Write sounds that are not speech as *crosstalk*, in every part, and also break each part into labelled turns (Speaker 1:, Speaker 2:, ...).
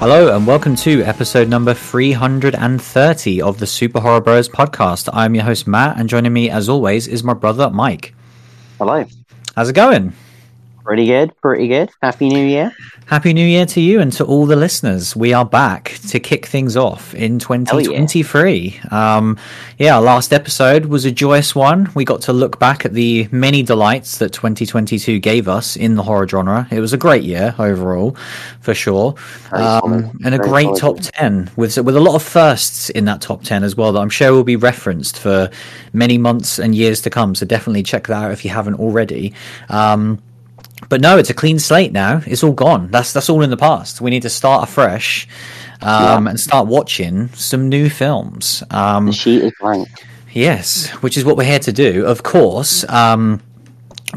Speaker 1: Hello and welcome to episode number 330 of the Super Horror Bros podcast. I'm your host Matt and joining me as always is my brother Mike.
Speaker 2: Hello.
Speaker 1: How's it going?
Speaker 2: Pretty good, pretty good. Happy New Year.
Speaker 1: Happy New Year to you and to all the listeners. We are back to kick things off in 2023. Yeah. Um, yeah, our last episode was a joyous one. We got to look back at the many delights that 2022 gave us in the horror genre. It was a great year overall, for sure. Um, and a Very great top 10 with, with a lot of firsts in that top 10 as well that I'm sure will be referenced for many months and years to come. So definitely check that out if you haven't already. Um, but no, it's a clean slate now. It's all gone. That's that's all in the past. We need to start afresh um, yeah. and start watching some new films. Um,
Speaker 2: the sheet is blank.
Speaker 1: Yes, which is what we're here to do. Of course, um,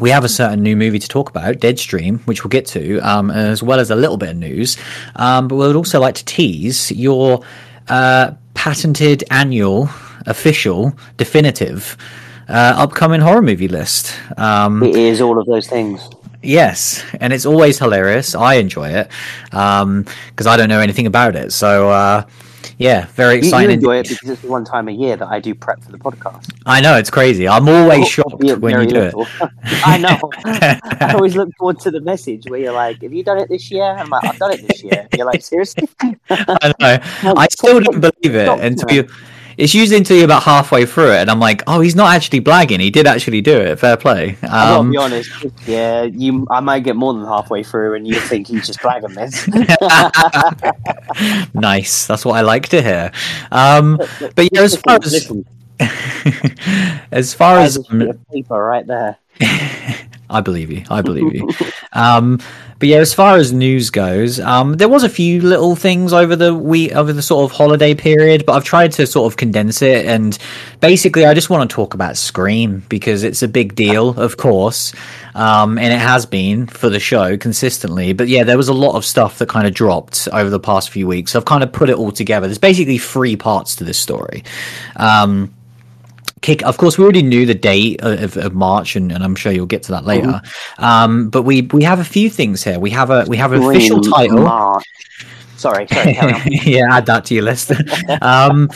Speaker 1: we have a certain new movie to talk about, Deadstream, which we'll get to, um, as well as a little bit of news. Um, but we would also like to tease your uh, patented annual, official, definitive. Uh, upcoming horror movie list.
Speaker 2: Um, it is all of those things.
Speaker 1: Yes, and it's always hilarious. I enjoy it because um, I don't know anything about it. So uh, yeah, very exciting.
Speaker 2: You, enjoy it because it's the one time a year that I do prep for the podcast.
Speaker 1: I know it's crazy. I'm always oh, shocked when you do little.
Speaker 2: it. *laughs* I know. *laughs* I always look forward to the message where you're like, "Have you done it this year?" I'm like, "I've done it this year." You're like, "Seriously?" *laughs*
Speaker 1: I know. I still didn't believe it until you it's usually until you're about halfway through it, and I'm like, oh, he's not actually blagging. He did actually do it. Fair play. Um,
Speaker 2: I'll be honest. Yeah, you. I might get more than halfway through, and you think he's just blagging this. *laughs*
Speaker 1: nice. That's what I like to hear. Um, but yeah, as far as *laughs* *laughs* as far as
Speaker 2: paper right there.
Speaker 1: I believe you. I believe you. um, but yeah, as far as news goes, um, there was a few little things over the week, over the sort of holiday period, but I've tried to sort of condense it. And basically, I just want to talk about Scream because it's a big deal, of course, um, and it has been for the show consistently. But yeah, there was a lot of stuff that kind of dropped over the past few weeks. So I've kind of put it all together. There's basically three parts to this story. Um, kick. Of course, we already knew the date of, of March, and, and, I'm sure you'll get to that later. Mm-hmm. Um, but we we have a few things here. We have a we have an official title.
Speaker 2: March. Sorry, sorry *laughs*
Speaker 1: yeah, add that to your list. *laughs* um,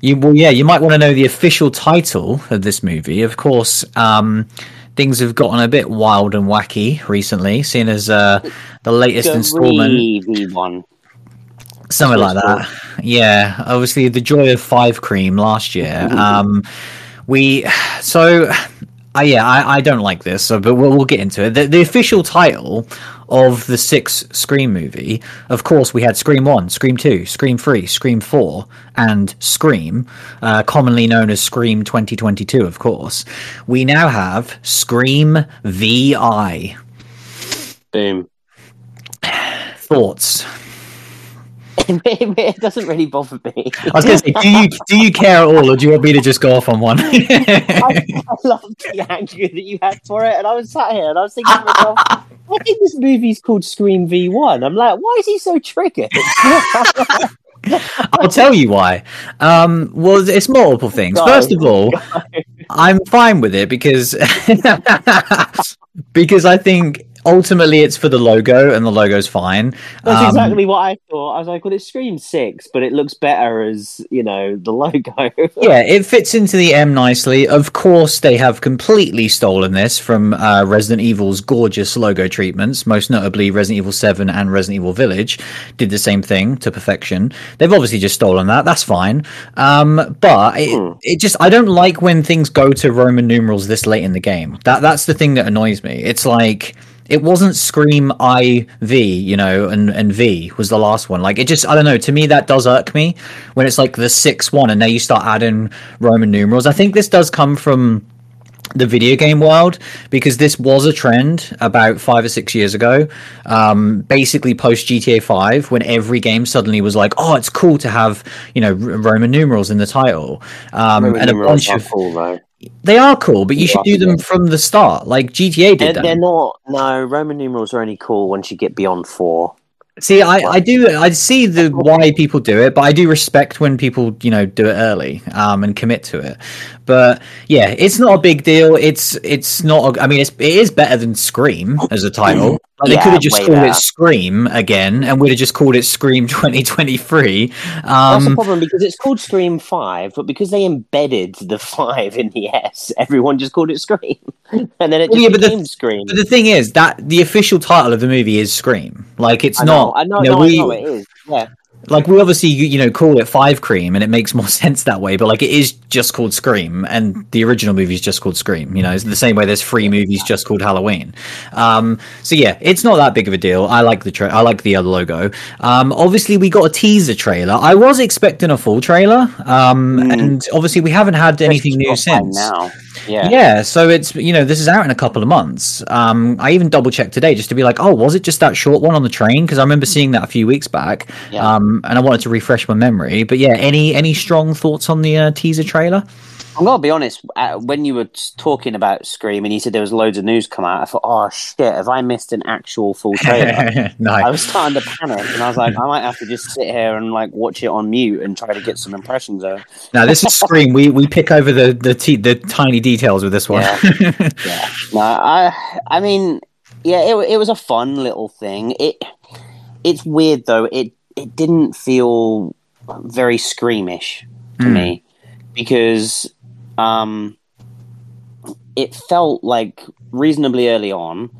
Speaker 1: you well, yeah, you might want to know the official title of this movie. Of course, um, things have gotten a bit wild and wacky recently, seeing as uh, the latest installment.
Speaker 2: One.
Speaker 1: Something like that. Yeah, obviously the joy of five cream last year. Um, we *sighs* so uh, yeah, I, I don't like this, so, but we'll, we'll get into it. The, the official title of the six Scream movie, of course, we had Scream 1, Scream 2, Scream 3, Scream 4, and Scream, uh, commonly known as Scream 2022, of course. We now have Scream VI.
Speaker 2: Boom. *sighs*
Speaker 1: Thoughts? *laughs*
Speaker 2: it doesn't really bother me.
Speaker 1: I was going to say, do you do you care at all, or do you want me to just go off on one? *laughs*
Speaker 2: I, I love the anger that you had for it, and I was sat here and I was thinking to myself, *laughs* I think this movie's called Scream V One. I'm like, why is he so triggered?
Speaker 1: I'll tell you why. Um, well, it's multiple things. First of all. I'm fine with it because because I think ultimately it's for the logo and the logo's fine.
Speaker 2: That's um, exactly what i thought. I was like well it's scream 6 but it looks better as you know the logo. *laughs*
Speaker 1: Yeah it fits into the m nicely. Of course they have completely stolen this from uh, resident evil's gorgeous logo treatments most notably resident evil 7 and resident evil village did the same thing to perfection. They've obviously just stolen that. That's fine. Um, but it, hmm. it just i don't like when things go to roman numerals this late in the game. That that's the thing that annoys me. It's like it wasn't Scream I V, you know, and and V was the last one. Like it just I don't know. To me, that does irk me when it's like the sixth one, and now you start adding Roman numerals. I think this does come from the video game world because this was a trend about five or six years ago um, basically post gta 5 when every game suddenly was like oh it's cool to have you know roman numerals in the title um, and a bunch of
Speaker 2: cool,
Speaker 1: they are cool, but you should do them from the start, like GTA did.
Speaker 2: They're, they're, not. No, Roman numerals are only cool once you get beyond four.
Speaker 1: See, I, I do I see the why people do it, but I do respect when people you know do it early um, and commit to it. But yeah, it's not a big deal. It's it's not. A, I mean, it's, it is better than Scream as a title. Like they
Speaker 2: Yeah,
Speaker 1: could have just called it Scream again, and we'd have just called it Scream *laughs* 2023.
Speaker 2: That's the
Speaker 1: Um,
Speaker 2: problem because it's called Scream Five, but because they embedded the *laughs* five in the S, everyone just called it Scream, *laughs* and then it just
Speaker 1: yeah, but the-
Speaker 2: became Scream.
Speaker 1: but the thing is that the official title of the movie is Scream. Like it's
Speaker 2: I know. I know,
Speaker 1: you know,
Speaker 2: no,
Speaker 1: we,
Speaker 2: I know it is. Yeah,
Speaker 1: like we obviously you, you know call it Five Cream, and it makes *laughs* more sense that way. But like it is just called Scream, and the original movie is just called Scream. You know, it's the same way there's three movies just called Halloween. Um, so yeah, it's not that big of a deal. I like the tra- I like the other logo. Um, obviously we got a teaser trailer. I was expecting a full trailer, um,
Speaker 2: Mm.
Speaker 1: and obviously we haven't had anything new
Speaker 2: It's got time
Speaker 1: since.
Speaker 2: now. Yeah.
Speaker 1: Yeah, so it's you know this is out in a couple of months. Um, I even double checked today just to be like, oh, was it just that short one on the train? Because I remember seeing that a few weeks back.
Speaker 2: Yeah.
Speaker 1: Um, and I wanted to refresh my memory. But yeah, any any strong thoughts on the uh, teaser trailer?
Speaker 2: I'm gonna be honest. Uh, when you were talking about Scream and you said there was loads of news come out, I thought, "Oh shit, have I missed an actual full trailer?" *laughs*
Speaker 1: no,
Speaker 2: I was starting to panic, and I was like, "I might have to just sit here and like watch it on mute and try to get some impressions out."
Speaker 1: Now this is Scream. we we pick over the the te- the tiny details with this one.
Speaker 2: Yeah. *laughs* Yeah. No, I I mean, yeah, it it was a fun little thing. It it's weird though. It it didn't feel very screamish to
Speaker 1: Hmm.
Speaker 2: me because um it felt like reasonably early on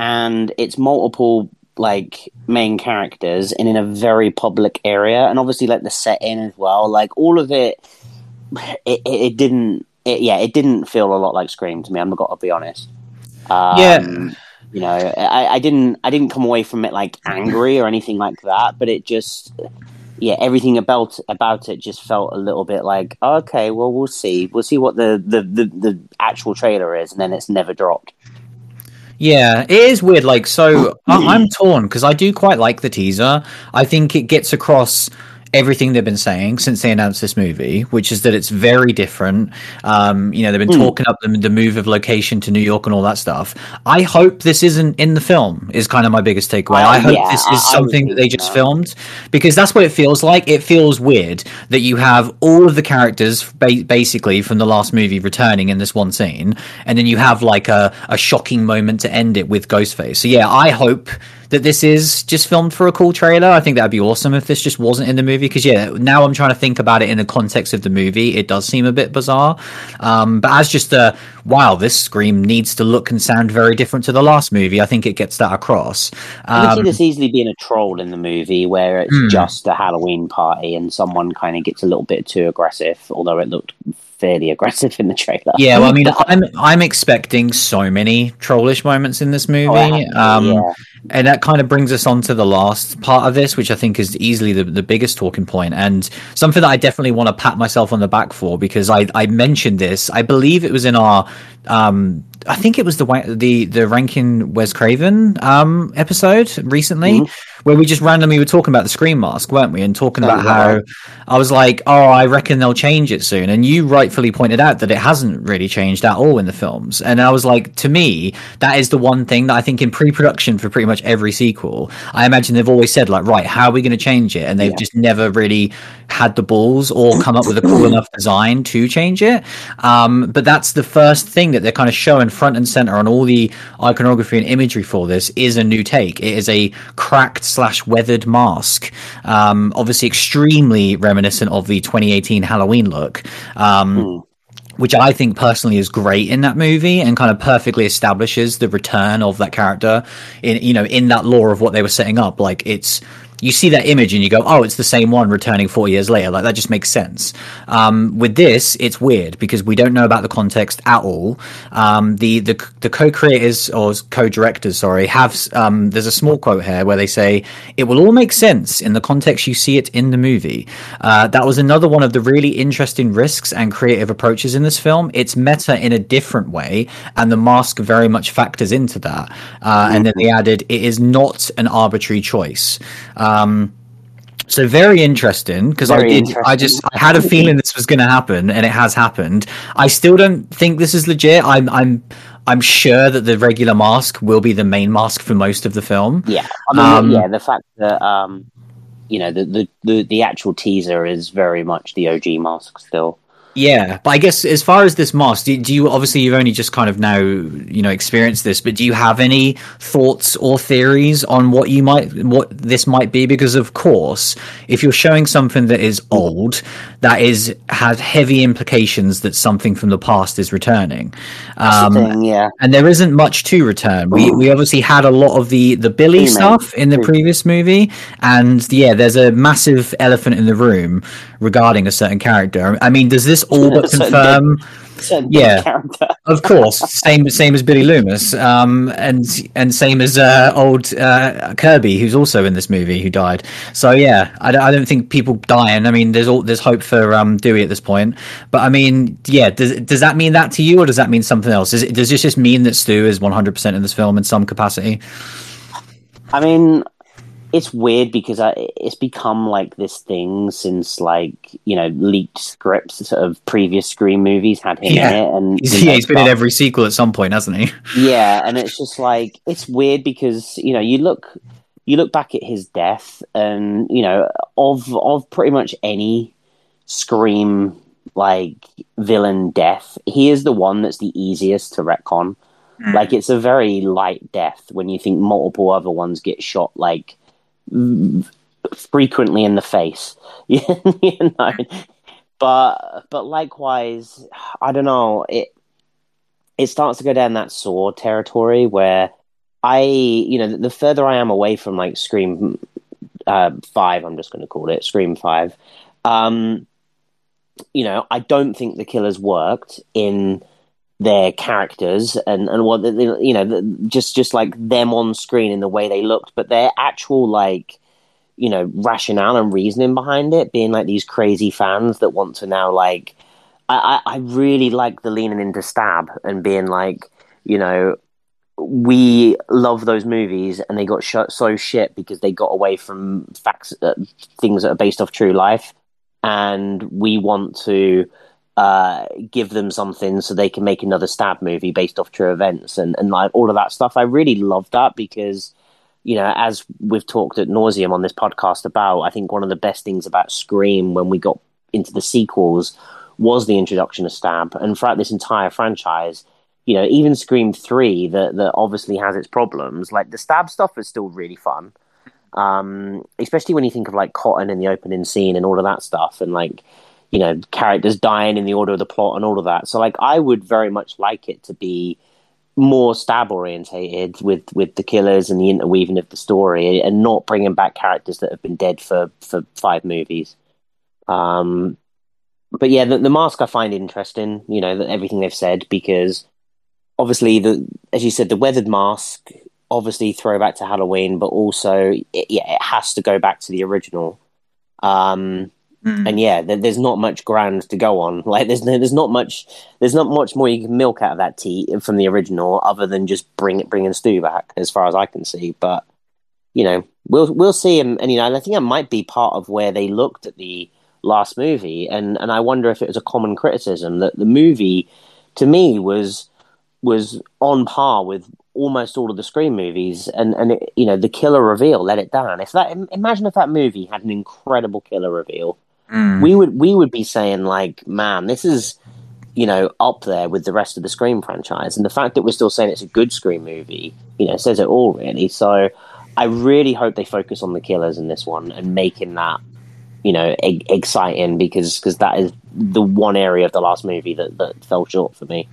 Speaker 2: and it's multiple like main characters and in a very public area and obviously like the setting as well like all of it it, it, didn't it, yeah it didn't feel a lot like scream to me i'm gotta be honest um,
Speaker 1: Yeah.
Speaker 2: you know I, I didn't i didn't come away from it like angry or anything like that but it just yeah everything about about it just felt a little bit like okay well we'll see we'll see what the the the, the actual trailer is and then it's never dropped
Speaker 1: Yeah, it is weird. Like, so I- *clears throat* I'm torn because I do quite like the teaser. I think it gets across everything they've been saying since they announced this movie, which is that it's very different. Um, you know, they've been
Speaker 2: Hmm.
Speaker 1: talking up the, the move of location to New York and all that stuff. I hope this isn't in the film. Is kind of my biggest takeaway.
Speaker 2: Uh,
Speaker 1: I hope
Speaker 2: yeah,
Speaker 1: this is something that they just
Speaker 2: that.
Speaker 1: filmed because that's what it feels like. It feels weird that you have all of the characters ba- basically from the last movie returning in this one scene, and then you have like a, a shocking moment to end it with Ghostface. So yeah, I hope that this is just filmed for a cool trailer. I think that'd be awesome if this just wasn't in the movie because yeah, now I'm trying to think about it in the context of the movie. It does seem a bit bizarre, um, but as just a wow, this Scream needs to look and sound very different to the last movie. I think it gets that across.
Speaker 2: I can see
Speaker 1: Um,
Speaker 2: this easily being a troll in the movie where it's
Speaker 1: Hmm.
Speaker 2: just a Halloween party and someone kind of gets a little bit too aggressive, although it looked fairly aggressive in the trailer.
Speaker 1: Yeah, well, I mean, *laughs* I'm I'm expecting so many trollish moments in this movie,
Speaker 2: Oh, have to,
Speaker 1: um,
Speaker 2: yeah.
Speaker 1: and that kind of brings us on to the last part of this, which I think is easily the, the biggest talking point, and something that I definitely want to pat myself on the back for because I I mentioned this, I believe it was in our, um, I think it was the the the ranking Wes Craven um episode recently. Where we just randomly were talking about the Scream mask, weren't we? And talking about how I was like, oh, I reckon they'll change it soon. And you rightfully pointed out that it hasn't really changed at all in the films. And I was like, to me, that is the one thing that I think in pre production for pretty much every sequel, I imagine they've always said, like, right, how are we going to change it? And they've
Speaker 2: Yeah.
Speaker 1: just never really had the balls or come up with a cool *clears throat* enough design to change it. Um, but that's the first thing that they're kind of showing front and center on all the iconography and imagery for this is a new take. It is a cracked slash weathered mask. Um, obviously extremely reminiscent of the 2018 Halloween look. Um, which I think personally is great in that movie and kind of perfectly establishes the return of that character in you know in that lore of what they were setting up. Like it's you see that image and you go, oh, it's the same one returning four years later. Like that just makes sense. Um, with this, it's weird because we don't know about the context at all. Um, the the the co-creators or co-directors, sorry, have um, there's a small quote here where they say it will all make sense in the context you see it in the movie. Uh, that was another one of the really interesting risks and creative approaches in this film. It's meta in a different way, and the mask very much factors into that. Uh, and then they added, it is not an arbitrary choice. Um, so very interesting because I did. I just I had a feeling this was going to happen, and it has happened. I still don't think this is legit. I'm I'm I'm sure that the regular mask will be the main mask for most of the film.
Speaker 2: Yeah, I mean,
Speaker 1: Um,
Speaker 2: yeah, the fact that um, you know, the, the the the actual teaser is very much the OG mask still.
Speaker 1: Yeah, but I guess as far as this mask, do, do, you obviously you've only just kind of now you know experienced this, but do you have any thoughts or theories on what you might what this might be? Because of course, if you're showing something that is old, that is has heavy implications that something from the past is returning.
Speaker 2: Um, thing, yeah,
Speaker 1: and there isn't much to return. We we obviously had a lot of the the Billy stuff in the previous movie, and yeah, there's a massive elephant in the room regarding a certain character. I mean, does this all *laughs* but confirm? *laughs* yeah, of course. Same same as Billy Loomis, um, and and same as uh, old uh, Kirby, who's also in this movie, who died. So yeah, I, I don't think people dying. I mean, there's all there's hope for um, Dewey at this point. But I mean, yeah, does does that mean that to you, or does that mean something else? Is it, does this just mean that Stu is 100 percent in this film in some capacity?
Speaker 2: I mean, it's weird because I, it's become like this thing since like you know leaked scripts of previous Scream movies had him yeah. in it, and
Speaker 1: he's, yeah, he's been in every sequel at some point, hasn't he? *laughs*
Speaker 2: Yeah, and it's just like it's weird because you know you look you look back at his death, and you know of of pretty much any Scream like villain death, he is the one that's the easiest to retcon. Mm. Like it's a very light death when you think multiple other ones get shot like frequently in the face. *laughs* you know, but but likewise, I don't know. It it starts to go down that Saw territory where I, you know, the further I am away from like Scream uh, Five, I'm just going to call it Scream Five. Um, you know, I don't think the killers worked in their characters and and what you know just just like them on screen in the way they looked but their actual like you know rationale and reasoning behind it being like these crazy fans that want to now like i i really like the leaning into stab and being like you know we love those movies and they got shot so shit because they got away from facts uh, things that are based off true life. And we want to uh, give them something so they can make another stab movie based off true events and, and like all of that stuff. I really love that because, you know, as we've talked at nauseum on this podcast about, I think one of the best things about Scream when we got into the sequels was the introduction of stab. And throughout this entire franchise, you know, even Scream 3, that, that obviously has its problems, like the stab stuff is still really fun. Um, especially when you think of like Cotton in the opening scene and all of that stuff. And like, you know characters dying in the order of the plot and all of that. So like I would very much like it to be more stab orientated with with the killers and the interweaving of the story and not bringing back characters that have been dead for for five movies. Um, but yeah, the, the mask I find interesting. You know everything they've said because obviously the as you said the weathered mask obviously throwback to Halloween, but also it, yeah it has to go back to the original. Um, Mm. And yeah, there's not much ground to go on. Like there's there's not much there's not much more you can milk out of that tea from the original, other than just bring it bringing Stu back, as far as I can see. But you know, we'll we'll see. And, and you know, I think that might be part of where they looked at the last movie, and and I wonder if it was a common criticism that the movie, to me, was was on par with almost all of the Scream movies, and and it, you know the killer reveal let it down. If that imagine if that movie had an incredible killer reveal, mm. we would we would be saying like, man, this is you know up there with the rest of the Scream franchise, and the fact that we're still saying it's a good Scream movie, you know, says it all really. So I really hope they focus on the killers in this one and making that you know e- exciting because because that is the one area of the last movie that that fell short for me.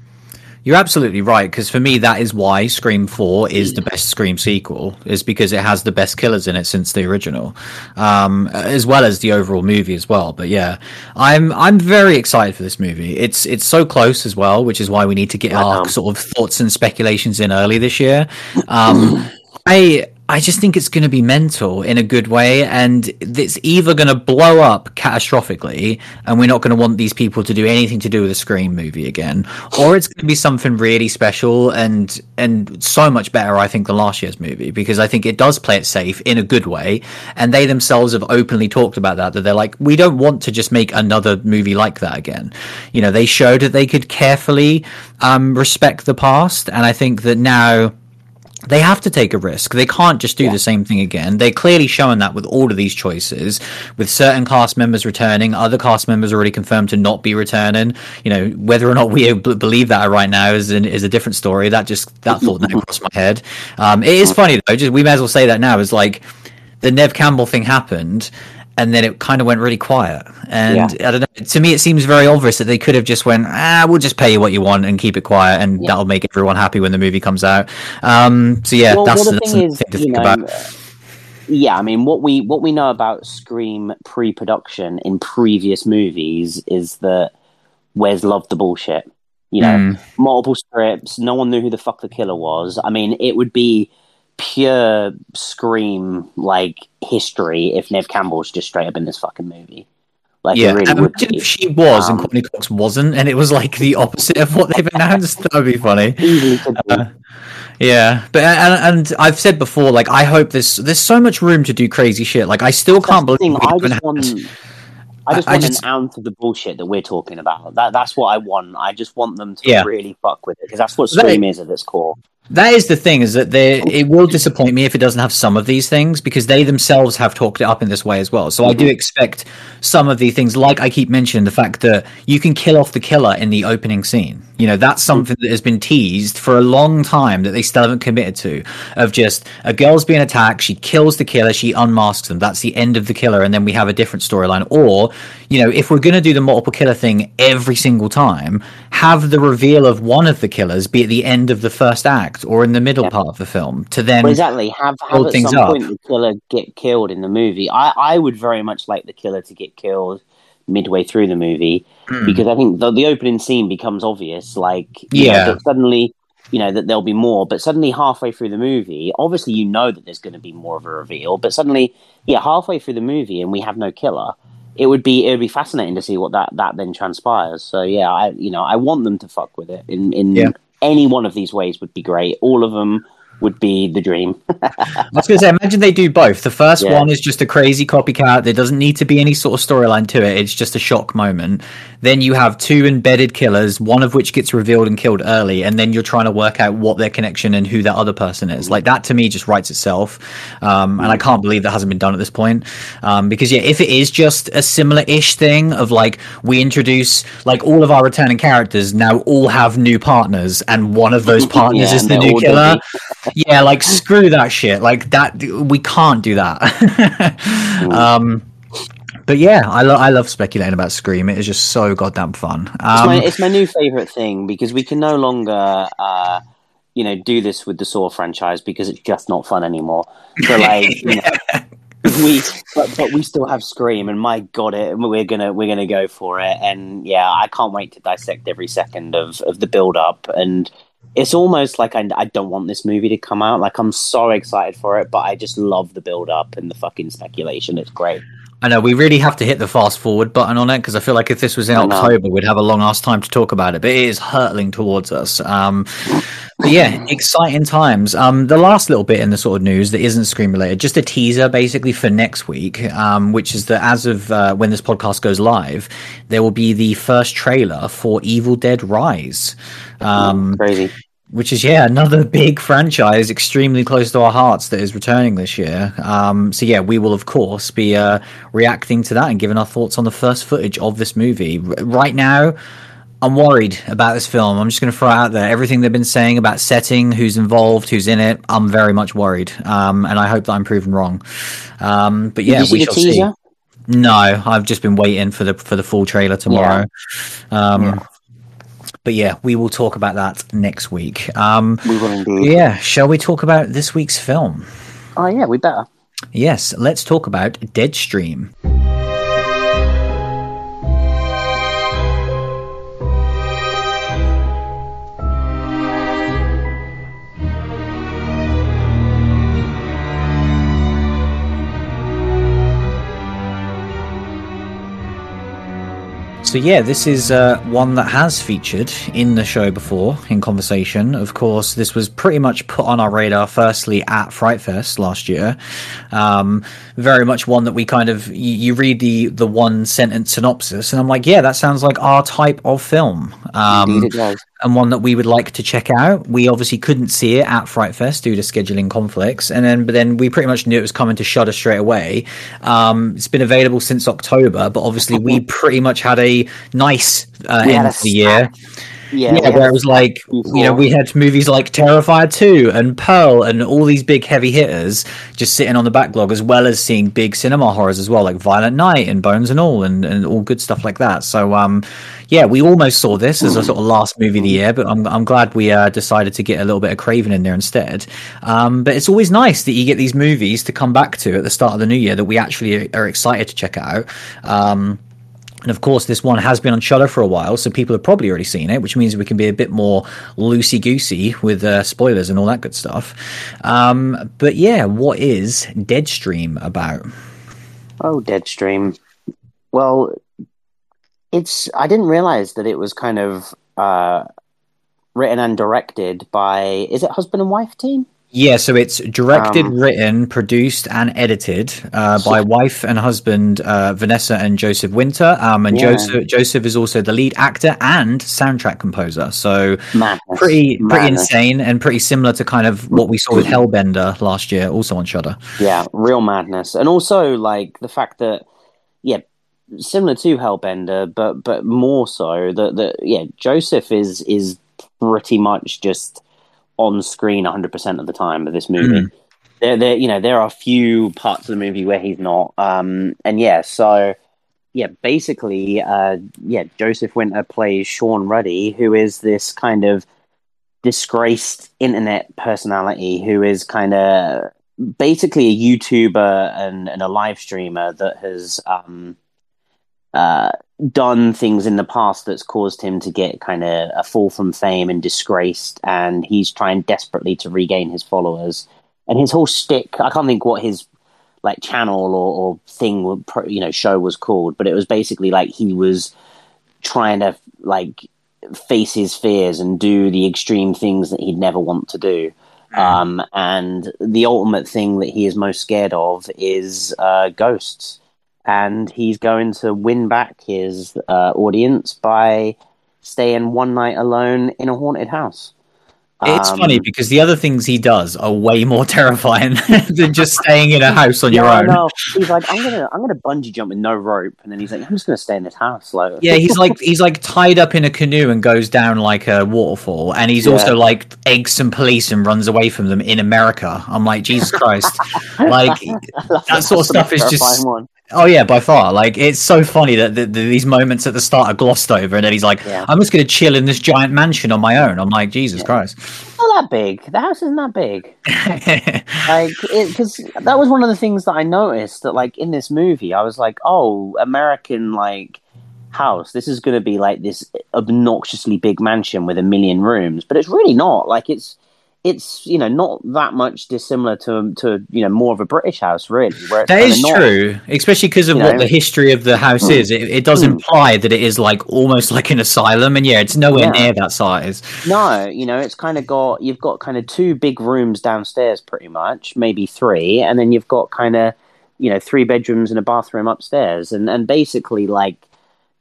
Speaker 1: You're absolutely right because for me that is why Scream Four is the best Scream sequel is because it has the best killers in it since the original, um, as well as the overall movie as well. But yeah, I'm I'm very excited for this movie. It's it's so close as well, which is why we need to get our sort of thoughts and speculations in early this year. Um, *laughs* I I just think it's going to be mental in a good way, and it's either going to blow up catastrophically, and we're not going to want these people to do anything to do with a Scream movie again, or it's going to be something really special and and so much better, I think, than last year's movie because I think it does play it safe in a good way, and they themselves have openly talked about that that they're like, we don't want to just make another movie like that again. You know, they showed that they could carefully um, respect the past, and I think that now they have to take a risk. They can't just do yeah. the same thing again. They're clearly showing that with all of these choices, with certain cast members returning, other cast members already confirmed to not be returning. You know, whether or not we *laughs* believe that right now is an, is a different story. That just that thought never crossed my head. Um, it is funny though. Just we may as well say that now. Is like the Nev Campbell thing happened, and then it kind of went really quiet. And yeah. I don't know. To me, it seems very obvious that they could have just went, ah, we'll just pay you what you want and keep it quiet, and yeah. that'll make everyone happy when the movie comes out. Um, so yeah, well, that's, well, the that's thing, is, thing to think know, about.
Speaker 2: Yeah, I mean, what we what we know about Scream pre-production in previous movies is that Wes loved the bullshit. You know, mm. multiple scripts. No one knew who the fuck the killer was. I mean, it would be pure scream like history if Nev Campbell was just straight up in this fucking movie.
Speaker 1: Like, yeah, really imagine if she was um, and Courteney Cox wasn't, and it was like the opposite of what they've announced. *laughs* that would be funny. Uh, yeah, but and, and, I've said before, like I hope there's there's so much room to do crazy shit. Like I still that's can't believe.
Speaker 2: I just want, I just want just, an ounce of the bullshit that we're talking about. That that's what I want. I just want them to yeah. really fuck with it because that's what Scream is at its core.
Speaker 1: That is the thing, is that they it will disappoint me if it doesn't have some of these things because they themselves have talked it up in this way as well. So mm-hmm. I do expect some of the things, like I keep mentioning, the fact that you can kill off the killer in the opening scene. You know, that's something that has been teased for a long time that they still haven't committed to. Of just a girl's being attacked, she kills the killer, she unmasks them. That's the end of the killer, and then we have a different storyline. Or, you know, if we're going to do the multiple killer thing every single time, have the reveal of one of the killers be at the end of the first act or in the middle yeah. part of the film to then
Speaker 2: well, exactly have, have at some up. point the killer get killed in the movie. I, I would very much like the killer to get killed midway through the movie mm. because I think the, the opening scene becomes obvious. Like, yeah, know, suddenly, you know, that there'll be more, but suddenly halfway through the movie, obviously you know that there's going to be more of a reveal, but suddenly, yeah, halfway through the movie and we have no killer. It would be it would be fascinating to see what that that then transpires. So yeah, I you know I want them to fuck with it in in yeah. Any one of these ways would be great. All of them would be the dream. *laughs*
Speaker 1: I was going to say, imagine they do both. The first yeah. one is just a crazy copycat. There doesn't need to be any sort of storyline to it. It's just a shock moment. Then you have two embedded killers, one of which gets revealed and killed early, and then you're trying to work out what their connection and who that other person is. Like that to me just writes itself. Um, and I can't believe that hasn't been done at this point. Um, because yeah, if it is just a similar-ish thing of like we introduce like all of our returning characters now all have new partners, and one of those *laughs* partners yeah, is the new killer yeah, like screw that shit. Like that, we can't do that. *laughs* um, but yeah, I, lo- I love speculating about Scream. It is just so goddamn fun. Um,
Speaker 2: it's, my, it's, my, new favorite thing because we can no longer, uh, you know, do this with the Saw franchise because it's just not fun anymore. So *laughs* like, you know, we but, but we still have Scream, and my god, it we're gonna we're gonna go for it. And yeah, I can't wait to dissect every second of of the build up and it's almost like I, I don't want this movie to come out. Like I'm so excited for it, but I just love the build up and the fucking speculation. It's great.
Speaker 1: I know we really have to hit the fast forward button on it because I feel like if this was in October, we'd have a long ass time to talk about it. But it is hurtling towards us. Um, but yeah, exciting times. Um, the last little bit in the sort of news that isn't Scream related, just a teaser basically for next week, um, which is that as of uh, when this podcast goes live, there will be the first trailer for Evil Dead Rise. Um,
Speaker 2: Crazy
Speaker 1: which is yeah another *laughs* big franchise extremely close to our hearts that is returning this year. Um, so yeah we will of course be uh, reacting to that and giving our thoughts on the first footage of this movie. R- right now i'm worried about this film. I'm just going to throw out there. Everything they've been saying about setting who's involved who's in it i'm very much worried. Um, and i hope that i'm proven wrong. Um, but yeah we shall teaser? see. No i've just been waiting for the for the full trailer tomorrow. Yeah. Um, yeah but yeah, we will talk about that next week. Um, we will indeed. Yeah, shall we talk about this week's film?
Speaker 2: Oh yeah, we better.
Speaker 1: Yes, let's talk about Deadstream. So yeah, this is uh, one that has featured in the show before in conversation. Of course, this was pretty much put on our radar firstly at Fright Fest last year. Um, very much one that we kind of you, you, read the the one sentence synopsis, and I'm like, yeah, that sounds like our type of film. Um, Indeed, it does and one that we would like to check out. We obviously couldn't see it at Fright Fest due to scheduling conflicts, and then but then we pretty much knew it was coming to Shudder straight away. Um, it's been available since October, but obviously we *laughs* pretty much had a nice uh,
Speaker 2: We
Speaker 1: end of the year.
Speaker 2: Yeah,
Speaker 1: Yeah, where it was like
Speaker 2: before.
Speaker 1: you know we had movies like Terrifier two and Pearl and all these big heavy hitters just sitting on the backlog, as well as seeing big cinema horrors as well, like Violent Night and Bones and All and, and all good stuff like that. So um, yeah, we almost saw this as a sort of last movie of the year, but I'm I'm glad we uh, decided to get a little bit of Craven in there instead. Um, but it's always nice that you get these movies to come back to at the start of the new year that we actually are excited to check out. Um, and of course, this one has been on Shudder for a while, so people have probably already seen it, which means we can be a bit more loosey goosey with uh, spoilers and all that good stuff. Um, but yeah, what is Deadstream about?
Speaker 2: Oh, Deadstream. Well, it's. I didn't realize that it was kind of uh, written and directed by. Is it husband and wife team?
Speaker 1: Yeah, so it's directed,
Speaker 2: Um,
Speaker 1: written, produced, and edited uh, by wife and husband uh, Vanessa and Joseph Winter. Um, and
Speaker 2: Yeah.
Speaker 1: Joseph Joseph is also the lead actor and soundtrack composer. So
Speaker 2: Madness.
Speaker 1: pretty pretty
Speaker 2: Madness.
Speaker 1: insane and pretty similar to kind of what we saw with Hellbender last year, also on Shudder.
Speaker 2: Yeah, real madness, and also like the fact that yeah, similar to Hellbender, but but more so that that yeah, Joseph is is pretty much just on screen 100 percent of the time of this movie. There, there, you know, there are a few parts of the movie where he's not, um, and yeah, so yeah, basically, uh, yeah, Joseph Winter plays Shawn Ruddy, who is this kind of disgraced internet personality who is kind of basically a YouTuber and, and a live streamer that has um, uh, done things in the past that's caused him to get kind of a fall from fame and disgraced, and he's trying desperately to regain his followers. And his whole stick, I can't think what his like channel or, or thing, you know, show was called, but it was basically like he was trying to like face his fears and do the extreme things that he'd never want to do. Um, and the ultimate thing that he is most scared of is uh, ghosts. And he's going to win back his uh, audience by staying one night alone in a haunted house.
Speaker 1: It's
Speaker 2: Um,
Speaker 1: funny because the other things he does are way more *laughs* terrifying than just staying in a house on your
Speaker 2: yeah, I
Speaker 1: own.
Speaker 2: know. He's like, I'm gonna, I'm gonna bungee jump with no rope, and then he's like, I'm just gonna stay in this house. Like,
Speaker 1: Yeah, he's *laughs* like he's like tied up in a canoe and goes down like a waterfall, and he's
Speaker 2: Yeah.
Speaker 1: also like eggs some police and runs away from them in America. I'm like Jesus Christ, *laughs* like that sort of stuff is just
Speaker 2: one.
Speaker 1: Oh yeah, by far. Like it's so funny that the, the, these moments at the start are glossed over, and then he's like,
Speaker 2: Yeah.
Speaker 1: I'm just gonna chill in this giant mansion on my own. I'm like Jesus Christ.
Speaker 2: Not that big. The house isn't that big. *laughs* like because that was one of the things that I noticed that like in this movie I was like oh American like house this is going to be like this obnoxiously big mansion with a million rooms but it's really not like it's it's you know not that much dissimilar to to you know more of a British house really
Speaker 1: That
Speaker 2: not-
Speaker 1: true, especially because of what
Speaker 2: know?
Speaker 1: the history of the house is. It, it does
Speaker 2: Mm.
Speaker 1: imply that it is like almost like an asylum, and yeah, it's nowhere
Speaker 2: Yeah.
Speaker 1: near that size.
Speaker 2: No, you know, it's kind of got you've got kind of two big rooms downstairs, pretty much, maybe three, and then you've got kind of you know three bedrooms and a bathroom upstairs, and and basically like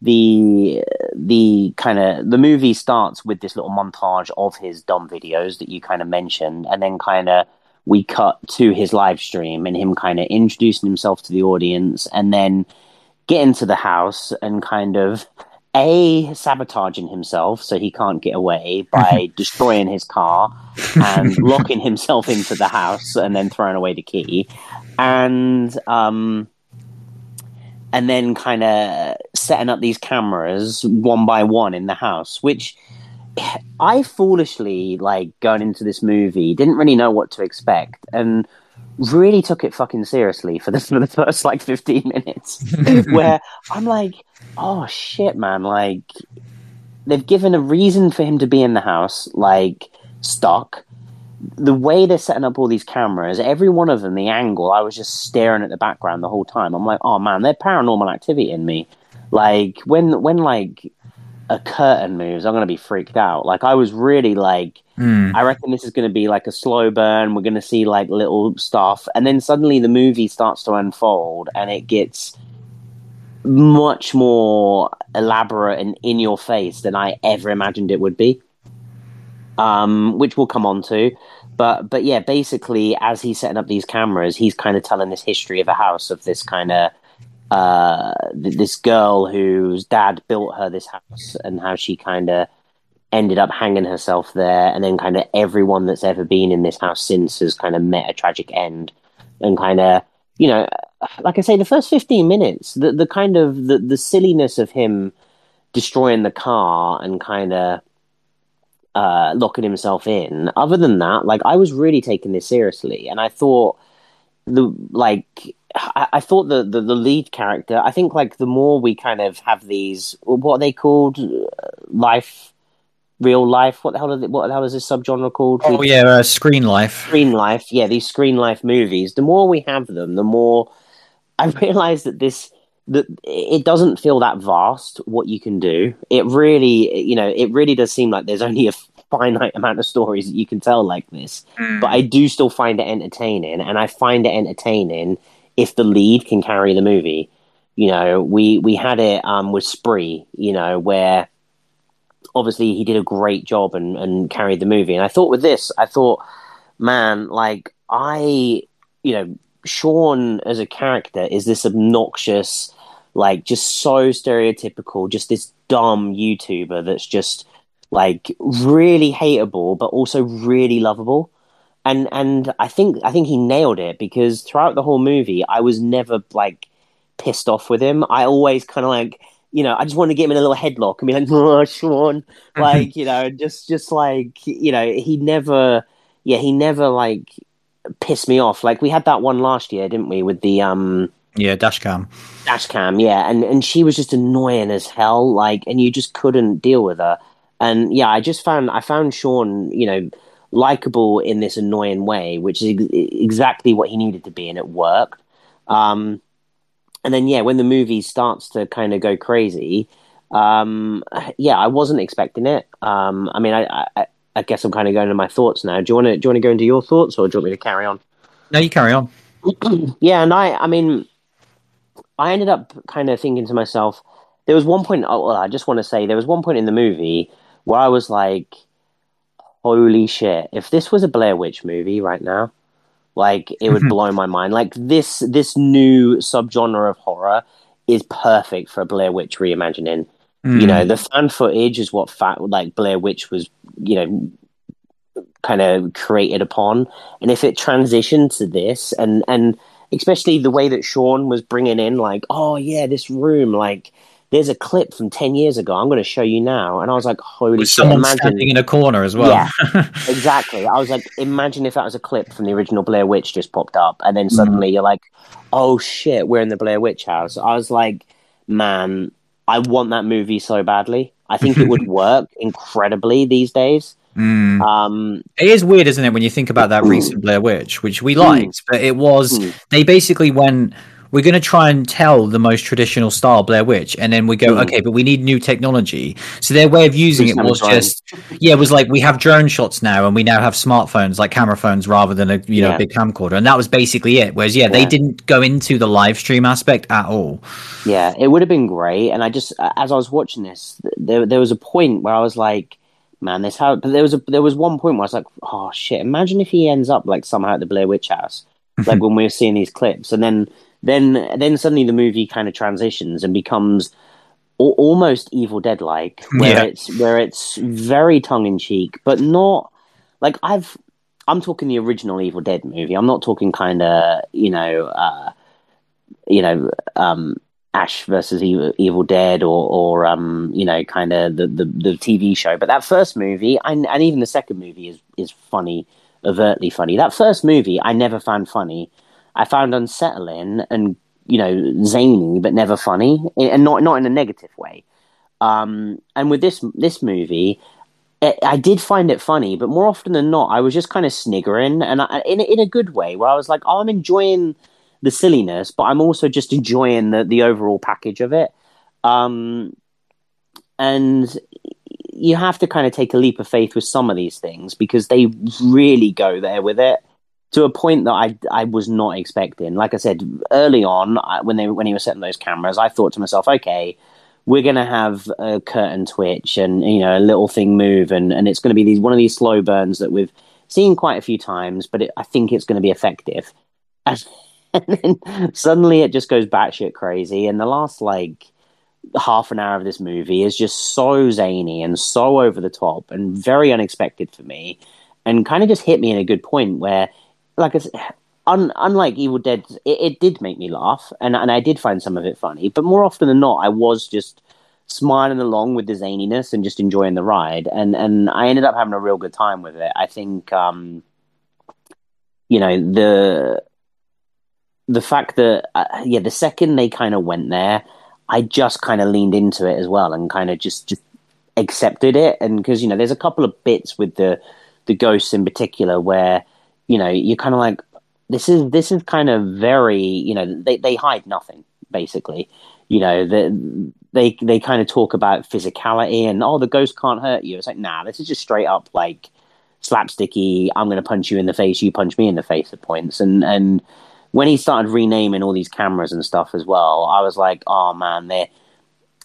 Speaker 2: the the kind of the movie starts with this little montage of his dumb videos that you kind of mentioned, and then kind of we cut to his live stream and him kind of introducing himself to the audience, and then get into the house and kind of a sabotaging himself so he can't get away by *laughs* destroying his car and locking himself into the house and then throwing away the key and um and then kind of setting up these cameras one by one in the house which i foolishly like going into this movie didn't really know what to expect and really took it fucking seriously for the *laughs* for the first like 15 minutes. *laughs* Where i'm like oh shit man like they've given a reason for him to be in the house like stuck the way they're setting up all these cameras every one of them the angle i was just staring at the background the whole time i'm like oh man they're paranormal activity in me like when when like a curtain moves i'm gonna be freaked out like i was really like
Speaker 1: Hmm.
Speaker 2: I reckon this is going to be like a slow burn. We're going to see like little stuff, and then suddenly the movie starts to unfold, and it gets much more elaborate and in your face than I ever imagined it would be. um, which we'll come on to. But but yeah, basically, as he's setting up these cameras, he's kind of telling this history of a house of this kind of uh, this girl whose dad built her this house and how she kind of ended up hanging herself there, and then kind of everyone that's ever been in this house since has kind of met a tragic end, and kind of you know, like I say, the first fifteen minutes, the the kind of the the silliness of him destroying the car and kind of uh, locking himself in. Other than that, like I was really taking this seriously, and I thought the like I, I thought the, the, the lead character. I think like the more we kind of have these, what are they called, life, real life. What the hell? Are they, what the hell is this subgenre called?
Speaker 1: Oh yeah, uh, screen life.
Speaker 2: Screen life. Yeah, these screen life movies. The more we have them, the more I *laughs* realize that this that it doesn't feel that vast what you can do. It really, you know, it really does seem like there's only a finite *laughs* amount of stories that you can tell like this. Mm. But I do still find it entertaining, and I find it entertaining if the lead can carry the movie. You know, we we had it um, with Spree, you know, where obviously he did a great job and, and carried the movie. And I thought with this, I thought, man, like I, you know, Shawn as a character is this obnoxious, like just so stereotypical, just this dumb YouTuber that's just like really hateable, but also really lovable. And and I think I think he nailed it because throughout the whole movie, I was never like pissed off with him. I always kind of like you know, I just want to get him in a little headlock and be like, *laughs* "Oh, Shawn," *laughs* like you know, just just like you know, he never, yeah, he never like pissed me off. Like we had that one last year, didn't we, with the um,
Speaker 1: yeah, dash cam,
Speaker 2: dash cam, yeah, and and she was just annoying as hell, like, and you just couldn't deal with her. And yeah, I just found I found Shawn, you know, likable in this annoying way, which is ex- exactly what he needed to be, and it worked. Um, and then yeah, when the movie starts to kind of go crazy, um, yeah, I wasn't expecting it. Um, I mean, I, I, I guess I'm kind of going to my thoughts now. Do you want to do you want to go into your thoughts, or do you want me to carry on?
Speaker 1: No, you carry on. *clears throat*
Speaker 2: yeah, and I, I mean, I ended up kind of thinking to myself, there was one point. Oh, well, I just want to say there was one point in the movie where I was like, "Holy shit! If this was a Blair Witch movie right now, like it would mm-hmm. blow my mind. Like this this new subgenre of horror is perfect for a Blair Witch reimagining. Mm. You know, the fan footage is what fat like Blair Witch was, you know, kind of created upon. And if it transitioned to this, and and especially the way that Shawn was bringing in, like, oh yeah, this room, like there's a clip from 10 years ago I'm going to show you now. And I was like, holy With shit.
Speaker 1: Someone imagine... standing in a corner as well. Yeah, *laughs*
Speaker 2: exactly. I was like, imagine if that was a clip from the original Blair Witch just popped up. And then suddenly mm. you're like, oh shit, we're in the Blair Witch house. I was like, man, I want that movie so badly. I think it would *laughs* work incredibly these days.
Speaker 1: Mm. Um, it is weird, isn't it, when you think about that recent Blair Witch, which we liked, but it was mm. they basically went we're going to try and tell the most traditional style Blair Witch, and then we go, mm. okay, but we need new technology. So their way of using it was just, yeah, it was like we have drone shots now, and we now have smartphones like camera phones rather than a you know yeah. big camcorder, and that was basically it. Whereas, yeah, yeah, they didn't go into the live stream aspect at all.
Speaker 2: Yeah, it would have been great. And I just, as I was watching this, there there was a point where I was like man, this how. But there was a there was one point where I was like, oh shit! Imagine if he ends up like somehow at the Blair Witch House, like *laughs* when we were seeing these clips, and then then then suddenly the movie kind of transitions and becomes a- almost Evil Dead like, where yeah. it's where it's very tongue in cheek, but not like I've. I'm talking the original Evil Dead movie. I'm not talking kind of you know, uh, you know, um, Ash versus Evil, Evil Dead or or um, you know, kind of the, the the TV show. But that first movie, and, and even the second movie is is funny, overtly funny. That first movie, I never found funny I found unsettling and you know zany, but never funny, and not not in a negative way. Um, and with this this movie, it, I did find it funny, but more often than not, I was just kind of sniggering, and I, in in a good way, where I was like, oh, I'm enjoying the silliness, but I'm also just enjoying the the overall package of it. Um, and you have to kind of take a leap of faith with some of these things because they really go there with it to a point that I I was not expecting. Like I said early on, when they when he was setting those cameras, I thought to myself, okay, we're going to have a curtain twitch and you know a little thing move and and it's going to be these one of these slow burns that we've seen quite a few times but it, i think it's going to be effective and, *laughs* and then suddenly it just goes batshit crazy and the last like half an hour of this movie is just so zany and so over the top and very unexpected for me and kind of just hit me in a good point where like I said, un, unlike Evil Dead, it, it, did make me laugh, and and I did find some of it funny. But more often than not, I was just smiling along with the zaniness and just enjoying the ride, and and I ended up having a real good time with it. I think, um, you know, the the fact that uh, yeah, the second they kind of went there, I just kind of leaned into it as well, and kind of just just accepted it, and because you know, there's a couple of bits with the the ghosts in particular where you know you're kind of like this is this is kind of very you know they they hide nothing basically. You know the, they they kind of talk about physicality and oh the ghost can't hurt you. It's like nah this is just straight up like slapsticky i'm going to punch you in the face you punch me in the face at points. And and when he started renaming all these cameras and stuff as well i was like oh man they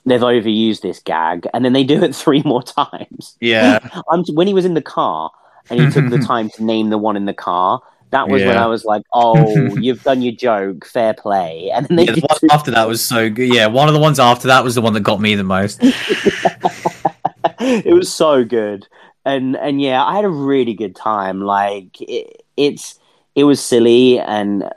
Speaker 2: they've overused this gag. And then they do it *laughs* three more times.
Speaker 1: Yeah. *laughs*
Speaker 2: When he was in the car and he took the *laughs* time to name the one in the car that was yeah. when I was like, "Oh, *laughs* you've done your joke, fair play." *laughs* And then
Speaker 1: yeah, the one after that was so good. Yeah, one of the ones after that was the one that got me the most.
Speaker 2: it was so good, and and yeah, I had a really good time. Like it, it's it was silly and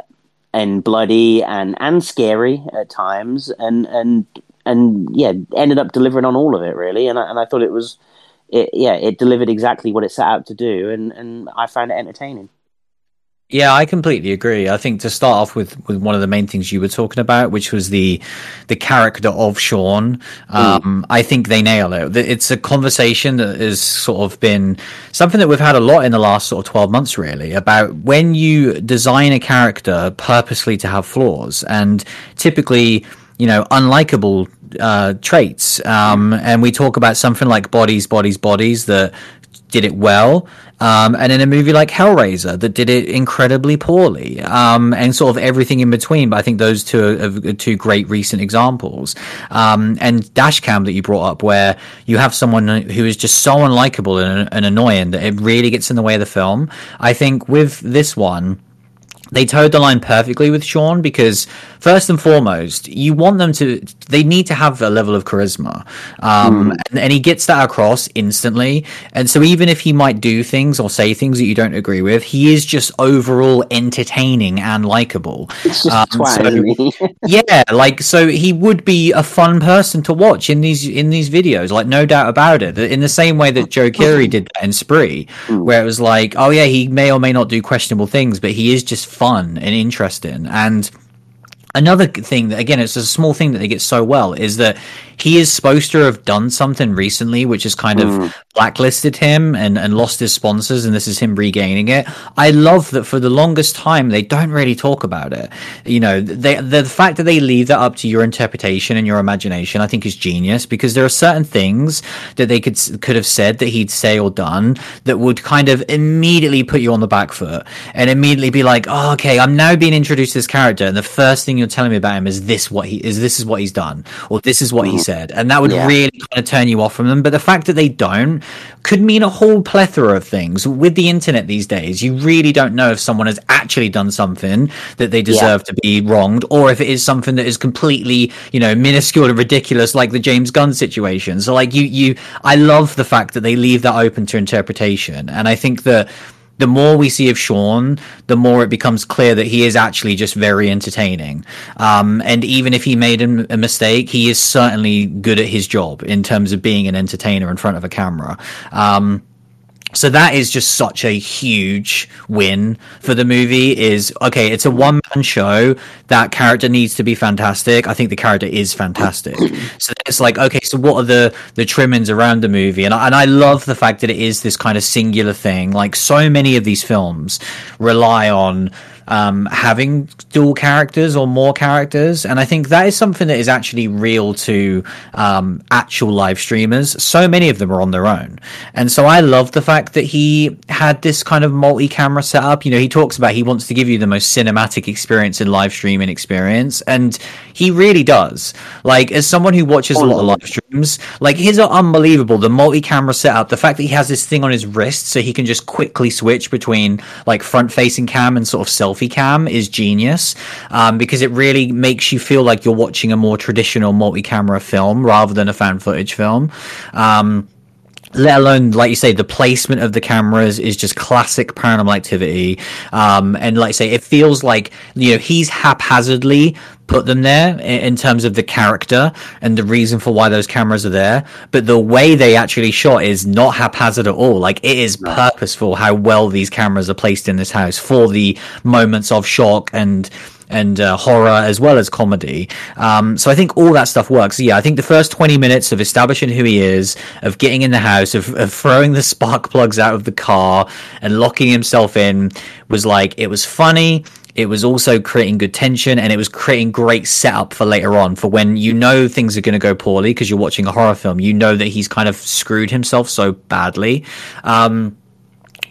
Speaker 2: and bloody and and scary at times, and and and yeah, ended up delivering on all of it really. And I, and I thought it was. It, yeah, it delivered exactly what it set out to do, and, and I found it entertaining.
Speaker 1: Yeah, I completely agree. I think to start off with, with one of the main things you were talking about, which was the the character of Shawn, um, mm. I think they nail it. It's a conversation that has sort of been something that we've had a lot in the last sort of twelve months, really, about when you design a character purposely to have flaws, and typically, you know, unlikable uh, traits. Um, and we talk about something like bodies, bodies, bodies that did it well. Um, and in a movie like Hellraiser that did it incredibly poorly, um, and sort of everything in between. But I think those two are, are two great recent examples. Um, and Dashcam that you brought up, where you have someone who is just so unlikable and, and annoying that it really gets in the way of the film. I think with this one, they toed the line perfectly with Shawn because first and foremost, you want them to they need to have a level of charisma, um, mm. and, and, he gets that across instantly. And so even if he might do things or say things that you don't agree with, he is just overall entertaining and likable.
Speaker 2: Um, so, *laughs*
Speaker 1: yeah, like so he would be a fun person to watch in these in these videos, like no doubt about it. In the same way that Joe Keery did that in Spree, mm. where it was like, oh yeah, he may or may not do questionable things, but he is just fun and interesting. And another thing that again it's a small thing that they get so well is that he is supposed to have done something recently which has kind mm. of blacklisted him and, and lost his sponsors and this is him regaining it i love that for the longest time they don't really talk about it you know they, the fact that they leave that up to your interpretation and your imagination i think is genius because there are certain things that they could could have said that he'd say or done that would kind of immediately put you on the back foot and immediately be like oh, okay i'm now being introduced to this character and the first thing you're telling me about him is this what he is this is what he's done or this is what he mm. Said and that would yeah. really kind of turn you off from them but the fact that they don't could mean a whole plethora of things with the internet these days you really don't know if someone has actually done something that they deserve yeah. to be wronged or if it is something that is completely you know minuscule and ridiculous like the James Gunn situation so like you you I love the fact that they leave that open to interpretation and I think that the more we see of Shawn, the more it becomes clear that he is actually just very entertaining. Um, and even if he made a, mistake, he is certainly good at his job in terms of being an entertainer in front of a camera. Um, so that is just such a huge win for the movie is okay it's a one man show. That character needs to be fantastic. I think the character is fantastic. So it's like okay so what are the the trimmings around the movie? And I, and I love the fact that it is this kind of singular thing. Like so many of these films rely on um, having dual characters or more characters, and I think that is something that is actually real to um, actual live streamers. So many of them are on their own, and so I love the fact that he had this kind of multi-camera setup. You know, he talks about he wants to give you the most cinematic experience in live streaming experience, and he really does. Like as someone who watches a lot of live streams, like his are unbelievable. The multi-camera setup, the fact that he has this thing on his wrist so he can just quickly switch between like front-facing cam and sort of selfie cam is genius um, because it really makes you feel like you're watching a more traditional multi-camera film rather than a fan footage film. Um, let alone like you say the placement of the cameras is just classic paranormal activity. Um, and like I say it feels like you know he's haphazardly put them there in terms of the character and the reason for why those cameras are there. But the way they actually shot is not haphazard at all. Like it is purposeful how well these cameras are placed in this house for the moments of shock and and uh, horror as well as comedy. Um, so I think all that stuff works. Yeah, I think the first 20 minutes of establishing who he is, of getting in the house, of, of throwing the spark plugs out of the car and locking himself in was like, it was funny. It was also creating good tension and it was creating great setup for later on for when you know things are going to go poorly because you're watching a horror film. You know that he's kind of screwed himself so badly. Um,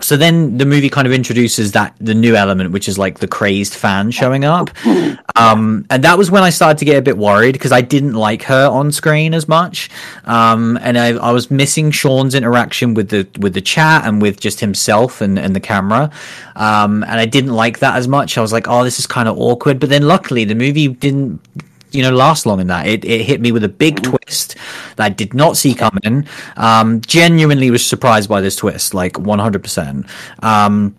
Speaker 1: so then the movie kind of introduces that the new element which is like the crazed fan showing up. Um, and that was when i started to get a bit worried because i didn't like her on screen as much. Um, and I, I, was missing Shawn's interaction with the with the chat and with just himself and, and the camera. Um, and i didn't like that as much. I was like oh this is kind of awkward. But then luckily the movie didn't you know last long in that. It it hit me with a big twist that I did not see coming. Um, genuinely was surprised by this twist, like one hundred percent. Um,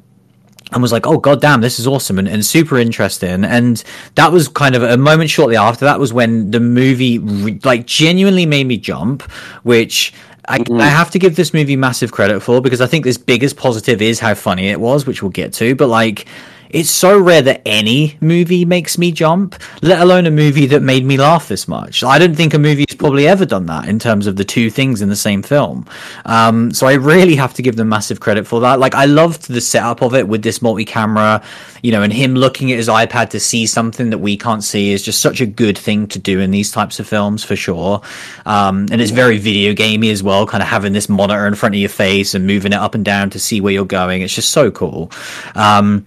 Speaker 1: and was like, oh god damn, this is awesome and, and super interesting. And that was kind of a moment shortly after that was when the movie re- like genuinely made me jump, which I, mm-hmm. I, have to give this movie massive credit for because I think this biggest positive is how funny it was, which we'll get to. But like, it's so rare that any movie makes me jump, let alone a movie that made me laugh this much. I don't think a movie has probably ever done that in terms of the two things in the same film. Um, so I really have to give them massive credit for that. Like I loved the setup of it with this multi-camera, you know, and him looking at his iPad to see something that we can't see is just such a good thing to do in these types of films for sure. Um, and it's very video gamey as well, kind of having this monitor in front of your face and moving it up and down to see where you're going. It's just so cool. Um,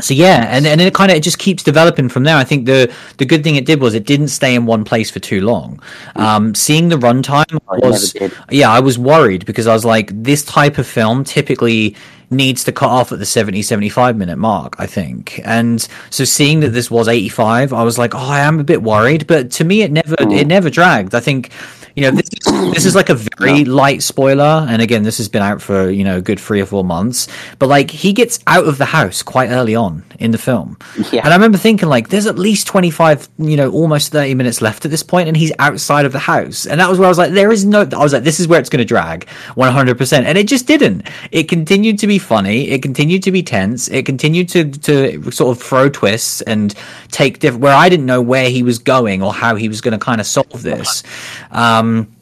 Speaker 1: so yeah, and and it kind of it just keeps developing from there. I think the the good thing it did was it didn't stay in one place for too long. Um, seeing the runtime was yeah, I was worried because I was like, this type of film typically needs to cut off at the 70 75 minute mark i think and so seeing that this was 85 i was like oh i am a bit worried but to me it never it mm. never dragged i think you know, this is, this is like a very light spoiler, and again, this has been out for you know a good three or four months. But like, he gets out of the house quite early on in the film, yeah. and I remember thinking like, there's at least twenty five, you know, almost thirty minutes left at this point, and he's outside of the house, and that was where I was like, there is no. I was like, this is where it's going to drag, one hundred percent, and it just didn't. It continued to be funny. It continued to be tense. It continued to to sort of throw twists and take different where I didn't know where he was going or how he was going to kind of solve this. Um, um,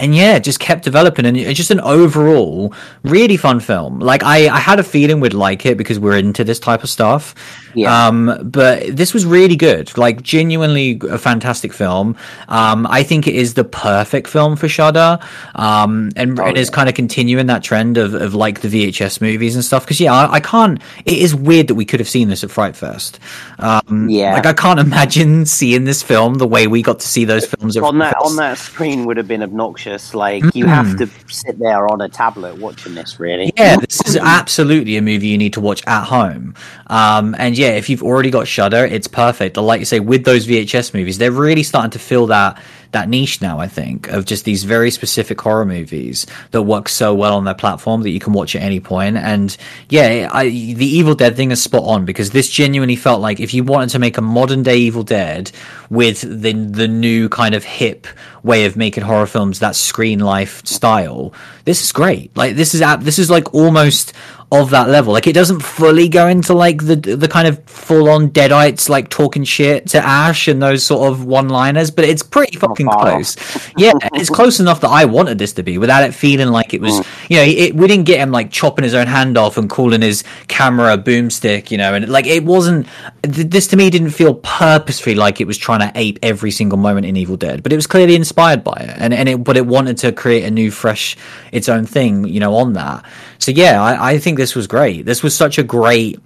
Speaker 1: and yeah, just kept developing, and it's just an overall really fun film. Like I, I had a feeling we'd like it because we're into this type of stuff. Yeah. Um, but this was really good. Like genuinely a fantastic film. Um, I think it is the perfect film for Shudder. Um, and oh, it is yeah. kind of continuing that trend of, of like the VHS movies and stuff. Because yeah, I, I, can't. It is weird that we could have seen this at Fright Fest. Um, yeah. Like I can't *laughs* imagine seeing this film the way we got to see those films
Speaker 2: on that on that screen would have been obnoxious. Like mm-hmm. you have mm. to sit there on a tablet watching this. Really.
Speaker 1: Yeah, this is absolutely a movie you need to watch at home. Um, and yeah, if you've already got Shudder, it's perfect. Like you say, with those VHS movies, they're really starting to fill that that niche now. I think of just these very specific horror movies that work so well on their platform that you can watch at any point. And yeah, I, the Evil Dead thing is spot on because this genuinely felt like if you wanted to make a modern day Evil Dead with the the new kind of hip way of making horror films, that screen life style, this is great. Like this is this is like almost of that level. Like it doesn't fully go into like the the kind of full on deadites like talking shit to Ash and those sort of one liners, but it's pretty fucking close. yeah, it's *laughs* close enough that I wanted this to be without it feeling like it was. Mm. You know, it, we didn't get him like chopping his own hand off and calling his camera boomstick. You know, and like it wasn't. This to me didn't feel purposefully like it was trying to ape every single moment in Evil Dead, but it was clearly inspired by it, and and it but it wanted to create a new, fresh, its own thing. You know, on that. So yeah, I, I think this was great. This was such a great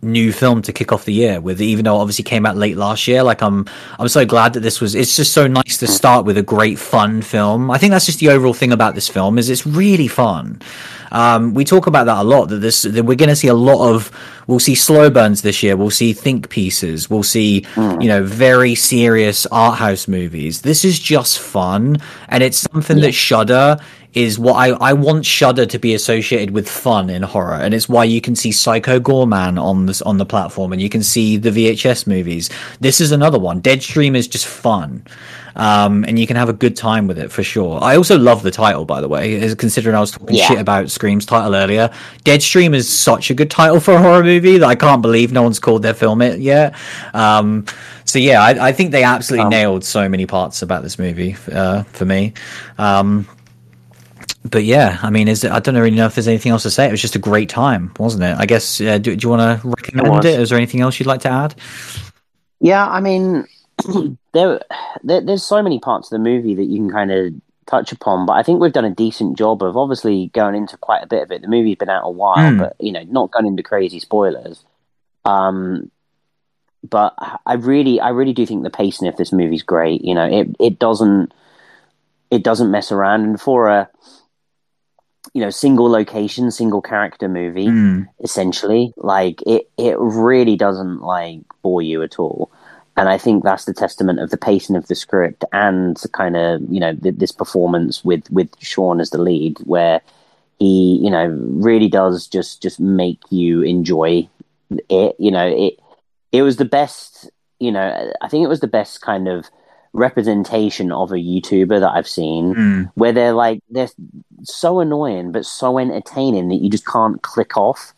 Speaker 1: new film to kick off the year with even though it obviously came out late last year like i'm i'm so glad that this was it's just so nice to start with a great fun film i think that's just the overall thing about this film is it's really fun um, we talk about that a lot. That this that we're going to see a lot of. We'll see slow burns this year. We'll see think pieces. We'll see mm. you know very serious art house movies. This is just fun, and it's something yeah. that Shudder is what I, I want Shudder to be associated with fun in horror, and it's why you can see Psycho Goreman on this on the platform, and you can see the VHS movies. This is another one. Deadstream is just fun um, and you can have a good time with it for sure. I also love the title, by the way, considering I was talking yeah. shit about Scream's title earlier. Deadstream is such a good title for a horror movie that I can't believe no one's called their film it yet. Um, so yeah, I, I, think they absolutely um, nailed so many parts about this movie uh, for me. Um, but yeah, I mean, is I don't really know if there's anything else to say. It was just a great time, wasn't it? I guess. Uh, do, do, you want to recommend it? Is there anything else you'd like to add?
Speaker 2: Yeah, I mean, *clears throat* there, there, there's so many parts of the movie that you can kind of touch upon, but I think we've done a decent job of obviously going into quite a bit of it. The movie's been out a while, mm. but you know, not going into crazy spoilers. Um, but I really, I really do think the pacing of this movie's great. You know, it it doesn't it doesn't mess around, and for a you know single location, single character movie, mm. essentially, like it it really doesn't like bore you at all and I think that's the testament of the pacing of the script and kind of you know th- this performance with with Shawn as the lead, where he you know really does just just make you enjoy it. You know it it was the best. You know I think it was the best kind of representation of a YouTuber that I've seen, mm. where they're like they're so annoying but so entertaining that you just can't click off,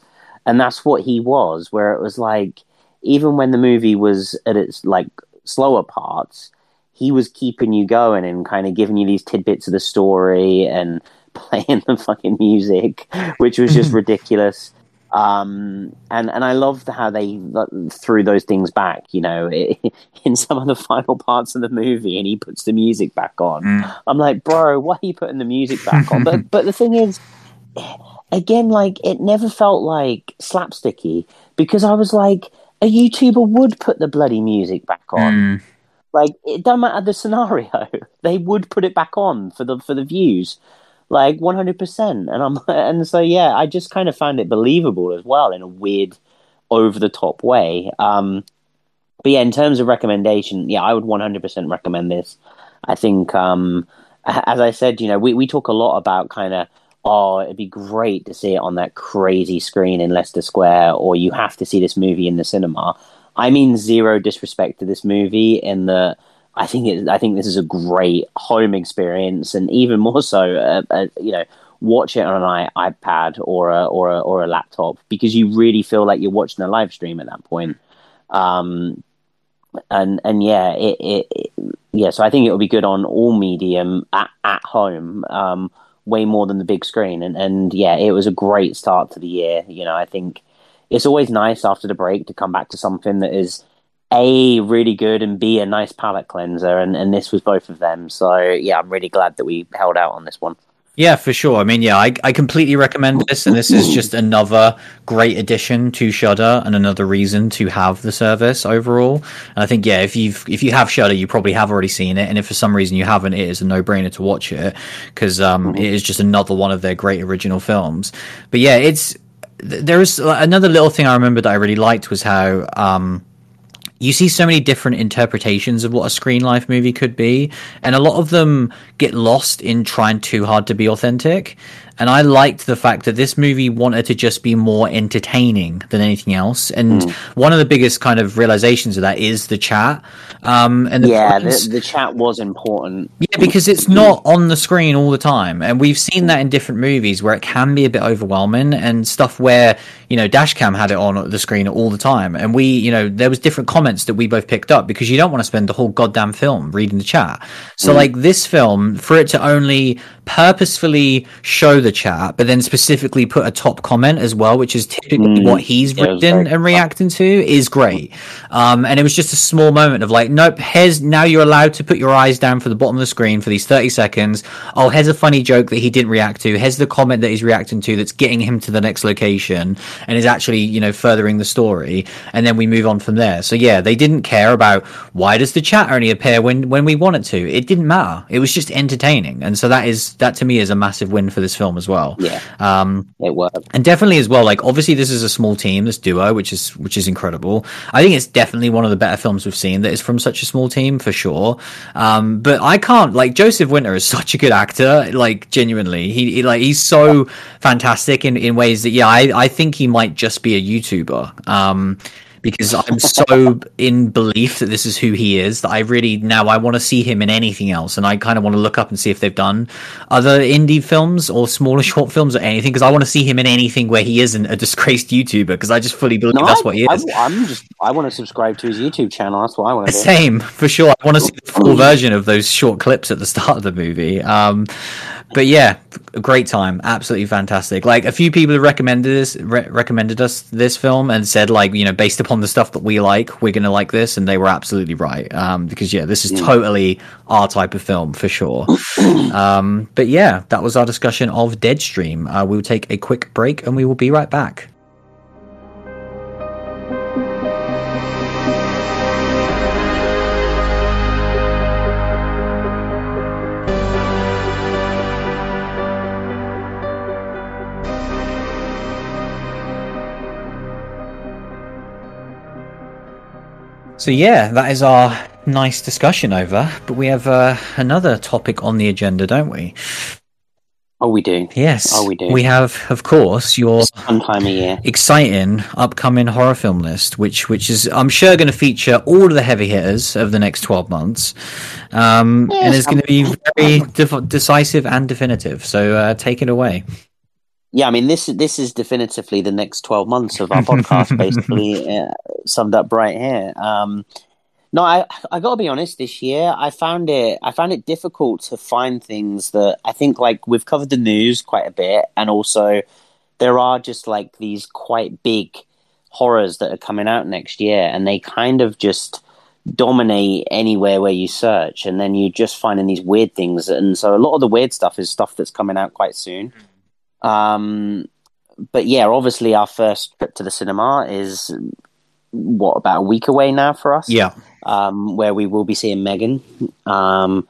Speaker 2: and that's what he was. Where it was like even when the movie was at its like slower parts, he was keeping you going and kind of giving you these tidbits of the story and *laughs* playing the fucking music, which was just *laughs* ridiculous. Um, and and I loved how they threw those things back. You know, *laughs* in some of the final parts of the movie, and he puts the music back on. Mm. I'm like, bro, why are you putting the music back on? but *laughs* but the thing is, again, like it never felt like slapsticky because I was like, a YouTuber would put the bloody music back on. Mm. Like it doesn't matter the scenario, *laughs* they would put it back on for the for the views, like one hundred percent. And I'm *laughs* and so yeah, I just kind of found it believable as well in a weird, over the top way. Um, but yeah, in terms of recommendation, yeah, I would one hundred percent recommend this. I think, um, as I said, you know, we we talk a lot about kind of oh, it'd be great to see it on that crazy screen in Leicester Square, or you have to see this movie in the cinema. I mean, zero disrespect to this movie in the. I think it, I think this is a great home experience, and even more so, uh, uh, you know, watch it on an iPad or a or a or a laptop because you really feel like you're watching a live stream at that point. Um, and and yeah, it, it, it yeah. So I think it will be good on all medium at at home. Um, way more than the big screen. And, and yeah, it was a great start to the year. You know, I think it's always nice after the break to come back to something that is a really good and b a nice palate cleanser. And, and this was both of them. So yeah, I'm really glad that we held out on this one.
Speaker 1: Yeah, for sure. I mean, yeah, I, I completely recommend this, and this is *laughs* just another great addition to Shudder and another reason to have the service overall. And I think, yeah, if you've if you have Shudder, you probably have already seen it, and if for some reason you haven't, it is a no brainer to watch it because um, it is just another one of their great original films. But yeah, it's there is another little thing I remember that I really liked was how um, you see so many different interpretations of what a screen life movie could be, and a lot of them get lost in trying too hard to be authentic. And I liked the fact that this movie wanted to just be more entertaining than anything else. And mm. one of the biggest kind of realizations of that is the chat. Um, and the
Speaker 2: yeah, the, the, chat was important.
Speaker 1: Yeah, because it's not on the screen all the time, and we've seen that in different movies where it can be a bit overwhelming, and stuff where you know Dashcam had it on the screen all the time, and we, you know, there was different comments that we both picked up because you don't want to spend the whole goddamn film reading the chat. So, mm. like this film, for it to only purposefully show the chat, but then specifically put a top comment as well, which is typically mm, what he's written and reacting to, is great. Um, and it was just a small moment of like, nope, here's now you're allowed to put your eyes down for the bottom of the screen for these 30 seconds. Oh, here's a funny joke that he didn't react to. Here's the comment that he's reacting to that's getting him to the next location and is actually, you know, furthering the story. And then we move on from there. So yeah, they didn't care about why does the chat only appear when, when we want it to. It didn't matter. It was just entertaining. And so that is, that to me is a massive win for this film as well.
Speaker 2: Yeah,
Speaker 1: um,
Speaker 2: it worked,
Speaker 1: and definitely as well. Like obviously, this is a small team, this duo, which is which is incredible. I think it's definitely one of the better films we've seen that is from such a small team for sure. Um, but I can't like Joseph Winter is *laughs* such a good actor. Like genuinely, he, he like he's so fantastic in in ways that yeah, I I think he might just be a YouTuber. Um, because I'm so in belief that this is who he is that I really now I want to see him in anything else, and I kind of want to look up and see if they've done other indie films or smaller short films or anything because I want to see him in anything where he isn't a disgraced YouTuber because I just fully believe no, that's what he is.
Speaker 2: I, am just I want to subscribe to his YouTube channel. That's what I want to do.
Speaker 1: Same for sure. I want to see the full version of those short clips at the start of the movie. Um, but yeah, great time, absolutely fantastic. Like a few people have recommended this, re- recommended us this film, and said like you know based upon the stuff that we like, we're gonna like this, and they were absolutely right. Um, because yeah, this is totally our type of film for sure. *coughs* um, but yeah, that was our discussion of Deadstream. Uh, we'll take a quick break, and we will be right back. So yeah, that is our nice discussion over. But we have uh, another topic on the agenda, don't we?
Speaker 2: Oh, we do.
Speaker 1: Yes.
Speaker 2: Oh, we do.
Speaker 1: We have, of course, your
Speaker 2: one time a year
Speaker 1: exciting upcoming horror film list, which which is I'm sure going to feature all of the heavy hitters of the next twelve months, um, yes, and it's going to be *laughs* very de- decisive and definitive. So uh, take it away.
Speaker 2: Yeah, I mean this this is definitively the next twelve months of our podcast, basically *laughs* uh, summed up right here. Um, no, I I got to be honest. This year, I found it I found it difficult to find things that I think like we've covered the news quite a bit, and also there are just like these quite big horrors that are coming out next year, and they kind of just dominate anywhere where you search, and then you're just finding these weird things, and so a lot of the weird stuff is stuff that's coming out quite soon. Mm-hmm um, but yeah, obviously, our first trip to the cinema is what about a week away now for us?
Speaker 1: Yeah,
Speaker 2: um, where we will be seeing Megan. Um,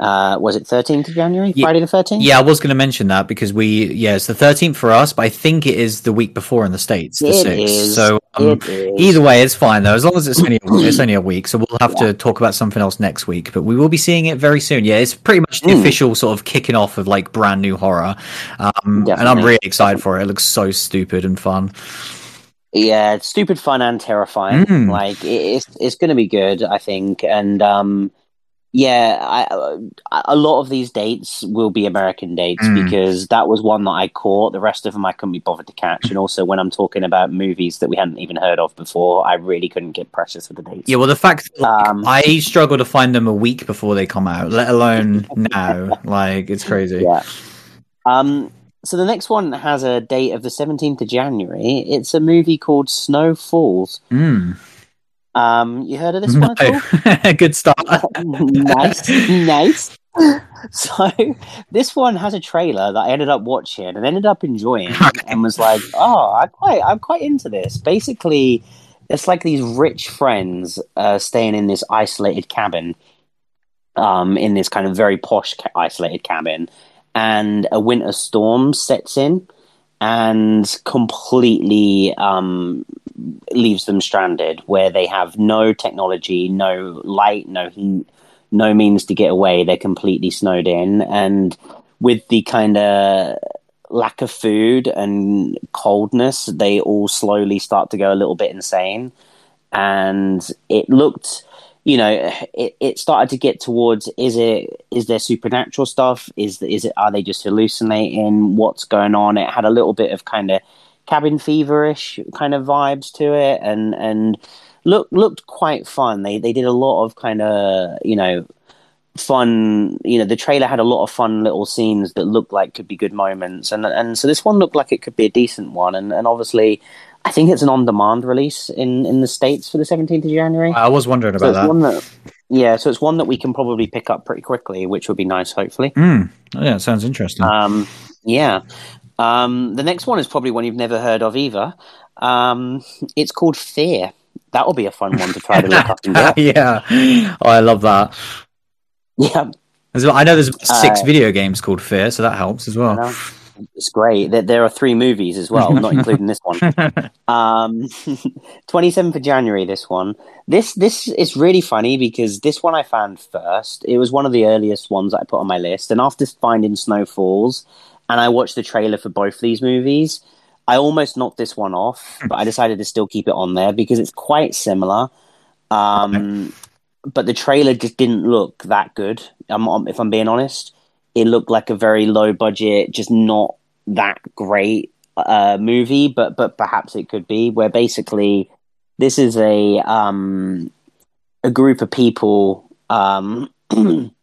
Speaker 2: uh, was it 13th of January? Yeah, Friday the 13th?
Speaker 1: Yeah, I was going to mention that because we, yeah, it's the 13th for us, but I think it is the week before in the States, the
Speaker 2: it 6th. Is.
Speaker 1: So um, either way, it's fine though, as long as it's only, it's *clears throat* only a week. So we'll have yeah. to talk about something else next week, but we will be seeing it very soon. Yeah, it's pretty much the mm. official sort of kicking off of like brand new horror. Um, and I'm really excited for it. It looks so stupid and fun.
Speaker 2: Yeah, it's stupid fun and terrifying. Mm. Like it, it's it's going to be good, I think. And um, yeah, I, a lot of these dates will be American dates mm. because that was one that I caught. The rest of them I couldn't be bothered to catch. And also, when I'm talking about movies that we hadn't even heard of before, I really couldn't get precious with the dates.
Speaker 1: Yeah, well, the fact um, I struggle to find them a week before they come out, let alone *laughs* now. Like, it's crazy.
Speaker 2: Yeah. Um. So the next one has a date of the 17th of January. It's a movie called Snow Falls.
Speaker 1: Mm.
Speaker 2: Um, you heard of this one
Speaker 1: at all? *laughs* Good start. *laughs*
Speaker 2: nice, nice. *laughs* So this one has a trailer that I ended up watching and ended up enjoying, and was like, "Oh, I quite, I'm quite into this." Basically, it's like these rich friends uh, staying in this isolated cabin, um, in this kind of very posh ca- isolated cabin, and a winter storm sets in and completely um, leaves them stranded, where they have no technology, no light, no heat, no means to get away. They're completely snowed in, and with the kind of lack of food and coldness, they all slowly start to go a little bit insane. And it looked, you know, it, it started to get towards is it is there supernatural stuff? Is is it are they just hallucinating? What's going on? It had a little bit of kind of cabin feverish kind of vibes to it, and and looked looked quite fun. They they did a lot of kind of you know fun you know the trailer had a lot of fun little scenes that looked like could be good moments and and so this one looked like it could be a decent one and and obviously I think it's an on-demand release in in the states for the 17th of January.
Speaker 1: I was wondering about
Speaker 2: so
Speaker 1: that.
Speaker 2: that. Yeah, so it's one that we can probably pick up pretty quickly, which would be nice, hopefully.
Speaker 1: Mm. Oh, yeah, it sounds interesting.
Speaker 2: Um, yeah. Um, the next one is probably one you've never heard of either. Um, it's called Fear. That will be a fun one to try to look up and get. *laughs*
Speaker 1: yeah, oh, I love that.
Speaker 2: Yeah,
Speaker 1: I know there's six
Speaker 2: Uh,
Speaker 1: video games called Fear, so that helps as well.
Speaker 2: it's great. There, there are three movies as well, not including this one. *laughs* Um, *laughs* 27th of January, this one. This this is really funny because this one I found first. It was one of the earliest ones I put on my list, and after finding Snowfalls, and I watched the trailer for both these movies, I almost knocked this one off, but I decided to still keep it on there because it's quite similar. Um, but the trailer just didn't look that good. If I'm being honest, it looked like a very low budget, just not that great uh, movie. But but perhaps it could be. Where basically this is a um, a group of people um, *clears throat*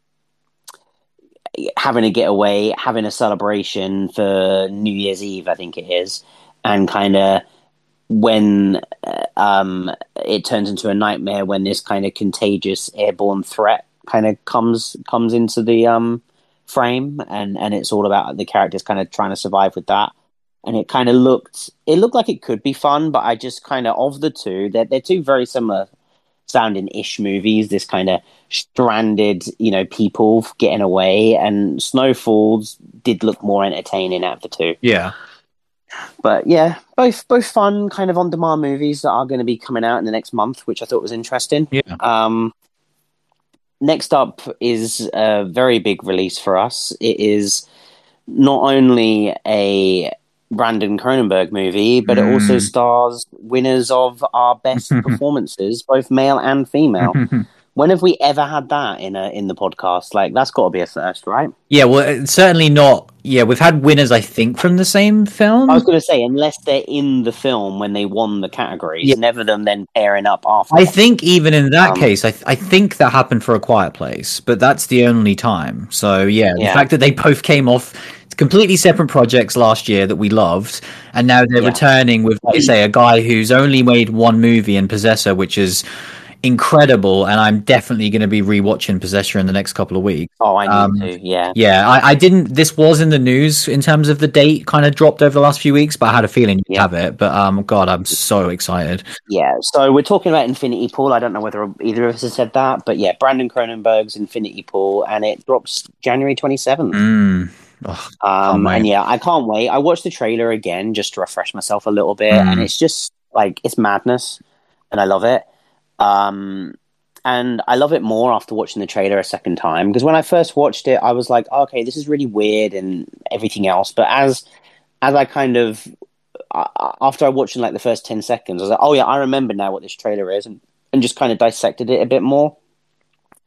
Speaker 2: having a getaway, having a celebration for New Year's Eve, I think it is, and kind of when uh, um, it turns into a nightmare when this kind of contagious airborne threat kind of comes comes into the um, frame, and and it's all about the characters kind of trying to survive with that. And it kind of looked it looked like it could be fun, but I just kind of of the two, they're they're two very similar sounding ish movies. This kind of stranded, you know, people getting away, and Snowfalls did look more entertaining out of the two
Speaker 1: Yeah.
Speaker 2: but yeah, both both fun kind of on demand movies that are going to be coming out in the next month, which I thought was interesting.
Speaker 1: Yeah.
Speaker 2: Um, next up is a very big release for us. It is not only a Brandon Cronenberg movie, but it also
Speaker 1: Mm.
Speaker 2: stars winners of our best *laughs* performances, both male and female. *laughs* When have we ever had that in a in the podcast? Like that's got to be a first, right?
Speaker 1: yeah, well, certainly not. Yeah, we've had winners, I think, from the same film.
Speaker 2: I was going to say, unless they're in the film when they won the categories,
Speaker 1: Yeah.
Speaker 2: never them then pairing up after.
Speaker 1: I think even in that
Speaker 2: Um,
Speaker 1: case, I, th- I think that happened for a quiet place, but that's the only time. So yeah, the fact that they both came off completely separate projects last year that we loved, and now they're
Speaker 2: Yeah.
Speaker 1: returning with, like you say, a guy who's only made one movie in Possessor, which is incredible, and I'm definitely going to be rewatching Possessor in the next couple of weeks.
Speaker 2: oh, I need
Speaker 1: um,
Speaker 2: to. Yeah,
Speaker 1: Yeah, I, I didn't. This was in the news in terms of the date, kind of dropped over the last few weeks, but I had a feeling you'd
Speaker 2: Yeah.
Speaker 1: have it. But um, God, I'm so excited.
Speaker 2: yeah. So we're talking about Infinity Pool. I don't know whether either of us has said that, but yeah, Brandon Cronenberg's Infinity Pool, and it drops January twenty seventh.
Speaker 1: Mm. Oh,
Speaker 2: Um, and yeah, I can't wait. I watched the trailer again just to refresh myself a little bit,
Speaker 1: Mm.
Speaker 2: and it's just like it's madness, and I love it. Um, and I love it more after watching the trailer a second time because when I first watched it, I was like, okay, this is really weird and everything else. But as as I kind of uh, after I watched in like the first ten seconds, I was like, oh yeah, I remember now what this trailer is, and and just kind of dissected it a bit more.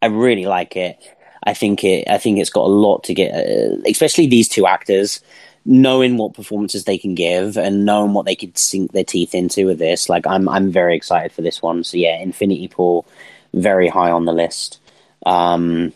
Speaker 2: I really like it. I think it. I think it's got a lot to get, uh, especially these two actors, knowing what performances they can give and knowing what they could sink their teeth into with this. Like, I'm I'm very excited for this one. So yeah, Infinity Pool, very high on the list. Um,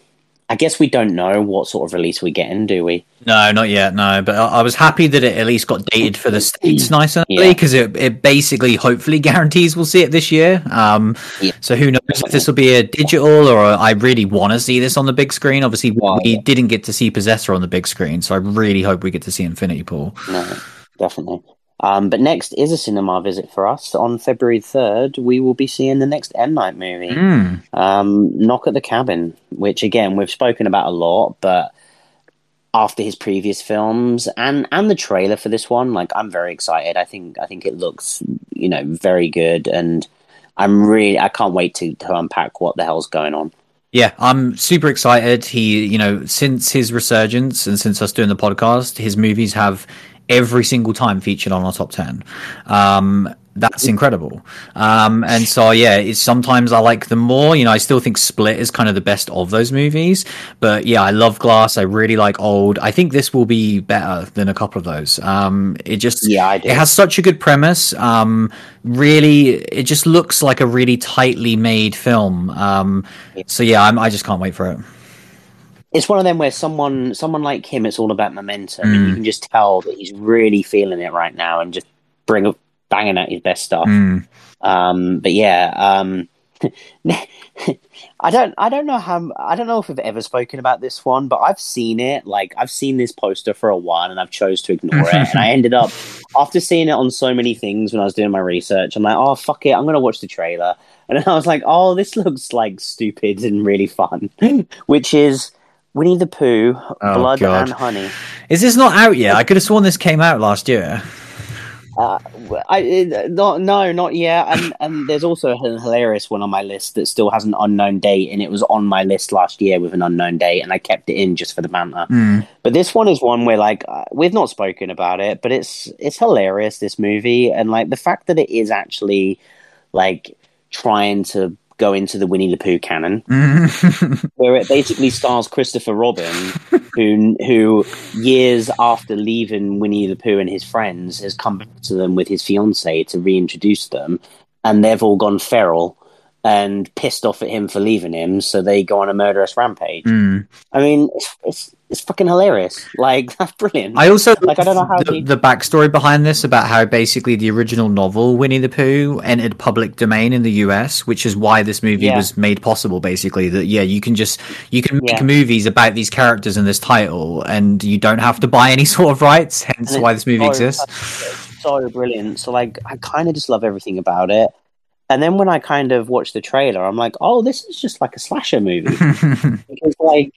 Speaker 2: I guess we don't know what sort of release we're getting, do we?
Speaker 1: No, not yet. No, but I, I was happy that it at least got dated for the states nice and early
Speaker 2: Yeah.
Speaker 1: because it, it basically hopefully *laughs* guarantees we'll see it this year. Um,
Speaker 2: Yeah.
Speaker 1: so who knows if this will be a digital or a, I really want to see this on the big screen. Obviously, we-
Speaker 2: Well,
Speaker 1: we
Speaker 2: yeah.
Speaker 1: didn't get to see Possessor on the big screen, so I really hope we get to see Infinity Pool.
Speaker 2: No, definitely. Um, but next is a cinema visit for us. On February 3rd, we will be seeing the next M. Night movie.
Speaker 1: Mm.
Speaker 2: um, Knock at the Cabin, which again we've spoken about a lot, but after his previous films and and the trailer for this one. Like I'm very excited. I think I think it looks you know very good, and I'm really I can't wait to to unpack what the hell's going on.
Speaker 1: Yeah, I'm super excited. He, you know, since his resurgence and since us doing the podcast, his movies have every single time featured on our top 10. Um, that's incredible. Um, and so yeah, it's sometimes I like them more. You know, I still think Split is kind of the best of those movies, but yeah, I love Glass. I really like Old. I think this will be better than a couple of those. Um, it just
Speaker 2: Yeah,
Speaker 1: it has such a good premise. Um, really, it just looks like a really tightly made film. Um, so yeah, I'm, I just can't wait for it.
Speaker 2: It's one of them where someone someone like him, it's all about momentum, and you can just tell that he's really feeling it right now, and just bring banging out his best stuff.
Speaker 1: Mm.
Speaker 2: Um, but yeah, um, *laughs* I don't, I don't know how, I don't know if we've ever spoken about this one, but I've seen it. Like I've seen this poster for a while, and I've chose to ignore it. and I ended up *laughs* after seeing it on so many things when I was doing my research. I'm like, oh fuck it, I'm gonna watch the trailer. And then I was like, oh, this looks like stupid and really fun, *laughs* which is Winnie the Pooh,
Speaker 1: Oh,
Speaker 2: Blood
Speaker 1: God.
Speaker 2: and Honey.
Speaker 1: Is this not out yet? I could have sworn this came out last year.
Speaker 2: Uh, I not no not yet and and there's also a hilarious one on my list that still has an unknown date and it was on my list last year with an unknown date and I kept it in just for the banter.
Speaker 1: Mm.
Speaker 2: But this one is one where like uh, we've not spoken about it, but it's it's hilarious this movie and like the fact that it is actually like trying to go into the Winnie the Pooh canon *laughs* where it basically stars Christopher Robin, who who years after leaving Winnie the Pooh and his friends has come back to them with his fiancee to reintroduce them, and they've all gone feral and pissed off at him for leaving him, so they go on a murderous rampage.
Speaker 1: Mm.
Speaker 2: I mean, it's, it's it's fucking hilarious. Like *laughs* that's brilliant.
Speaker 1: I also
Speaker 2: Like, I don't know how
Speaker 1: the,
Speaker 2: he-
Speaker 1: the backstory behind this about how basically the original novel Winnie the Pooh entered public domain in the US, which is why this movie
Speaker 2: Yeah.
Speaker 1: was made possible. Basically, that yeah, you can just you can make
Speaker 2: Yeah.
Speaker 1: movies about these characters in this title, and you don't have to buy any *laughs* sort of rights. Hence, why this movie
Speaker 2: so-
Speaker 1: exists.
Speaker 2: so brilliant. So like I kind of just love everything about it. And then when I kind of watched the trailer, I'm like, oh, this is just like a slasher movie. *laughs* because like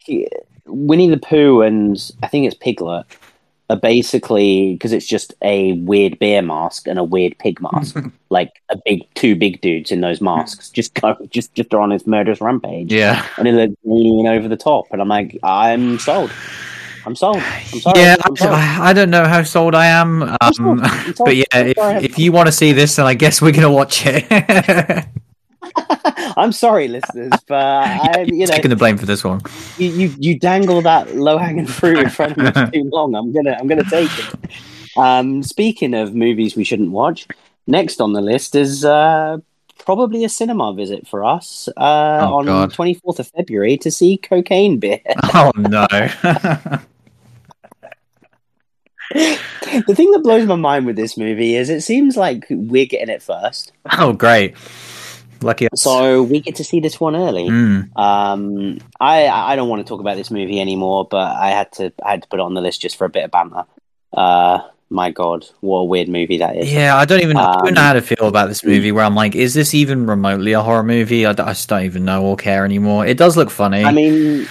Speaker 2: Winnie the Pooh and I think it's Piglet are basically because it's just a weird bear mask and a weird pig mask, *laughs* like a big two big dudes in those masks just go just just are on this murderous rampage,
Speaker 1: yeah,
Speaker 2: and they're leaning over the top, and I'm like, I'm sold. I'm sold. I'm sorry.
Speaker 1: yeah.
Speaker 2: I'm sold.
Speaker 1: I, I don't know how sold I am, um,
Speaker 2: sold. I'm *laughs* sold.
Speaker 1: but yeah, if, if you want to see this, then I guess we're gonna watch it. *laughs*
Speaker 2: I'm sorry, listeners, but *laughs* I, you know,
Speaker 1: Taking the blame for this one.
Speaker 2: you, you, you dangle that low hanging fruit in front of me too long. I'm gonna I'm gonna take it. Um, speaking of movies we shouldn't watch, next on the list is uh, probably a cinema visit for us uh,
Speaker 1: Oh,
Speaker 2: on
Speaker 1: God.
Speaker 2: 24th of February to see Cocaine Bear.
Speaker 1: Oh no.
Speaker 2: The thing that blows my mind with this movie is it seems like we're getting it first,
Speaker 1: oh great. Lucky us.
Speaker 2: so we get to see this one early.
Speaker 1: Mm.
Speaker 2: Um, I I don't want to talk about this movie anymore, but I had to I had to put it on the list just for a bit of banter. Uh, my God, what a weird movie that is.
Speaker 1: Yeah, I don't even I don't know
Speaker 2: Um,
Speaker 1: how to feel about this movie. Where I'm like, is this even remotely a horror movie? I just don't even know or care anymore. It does look funny.
Speaker 2: I mean,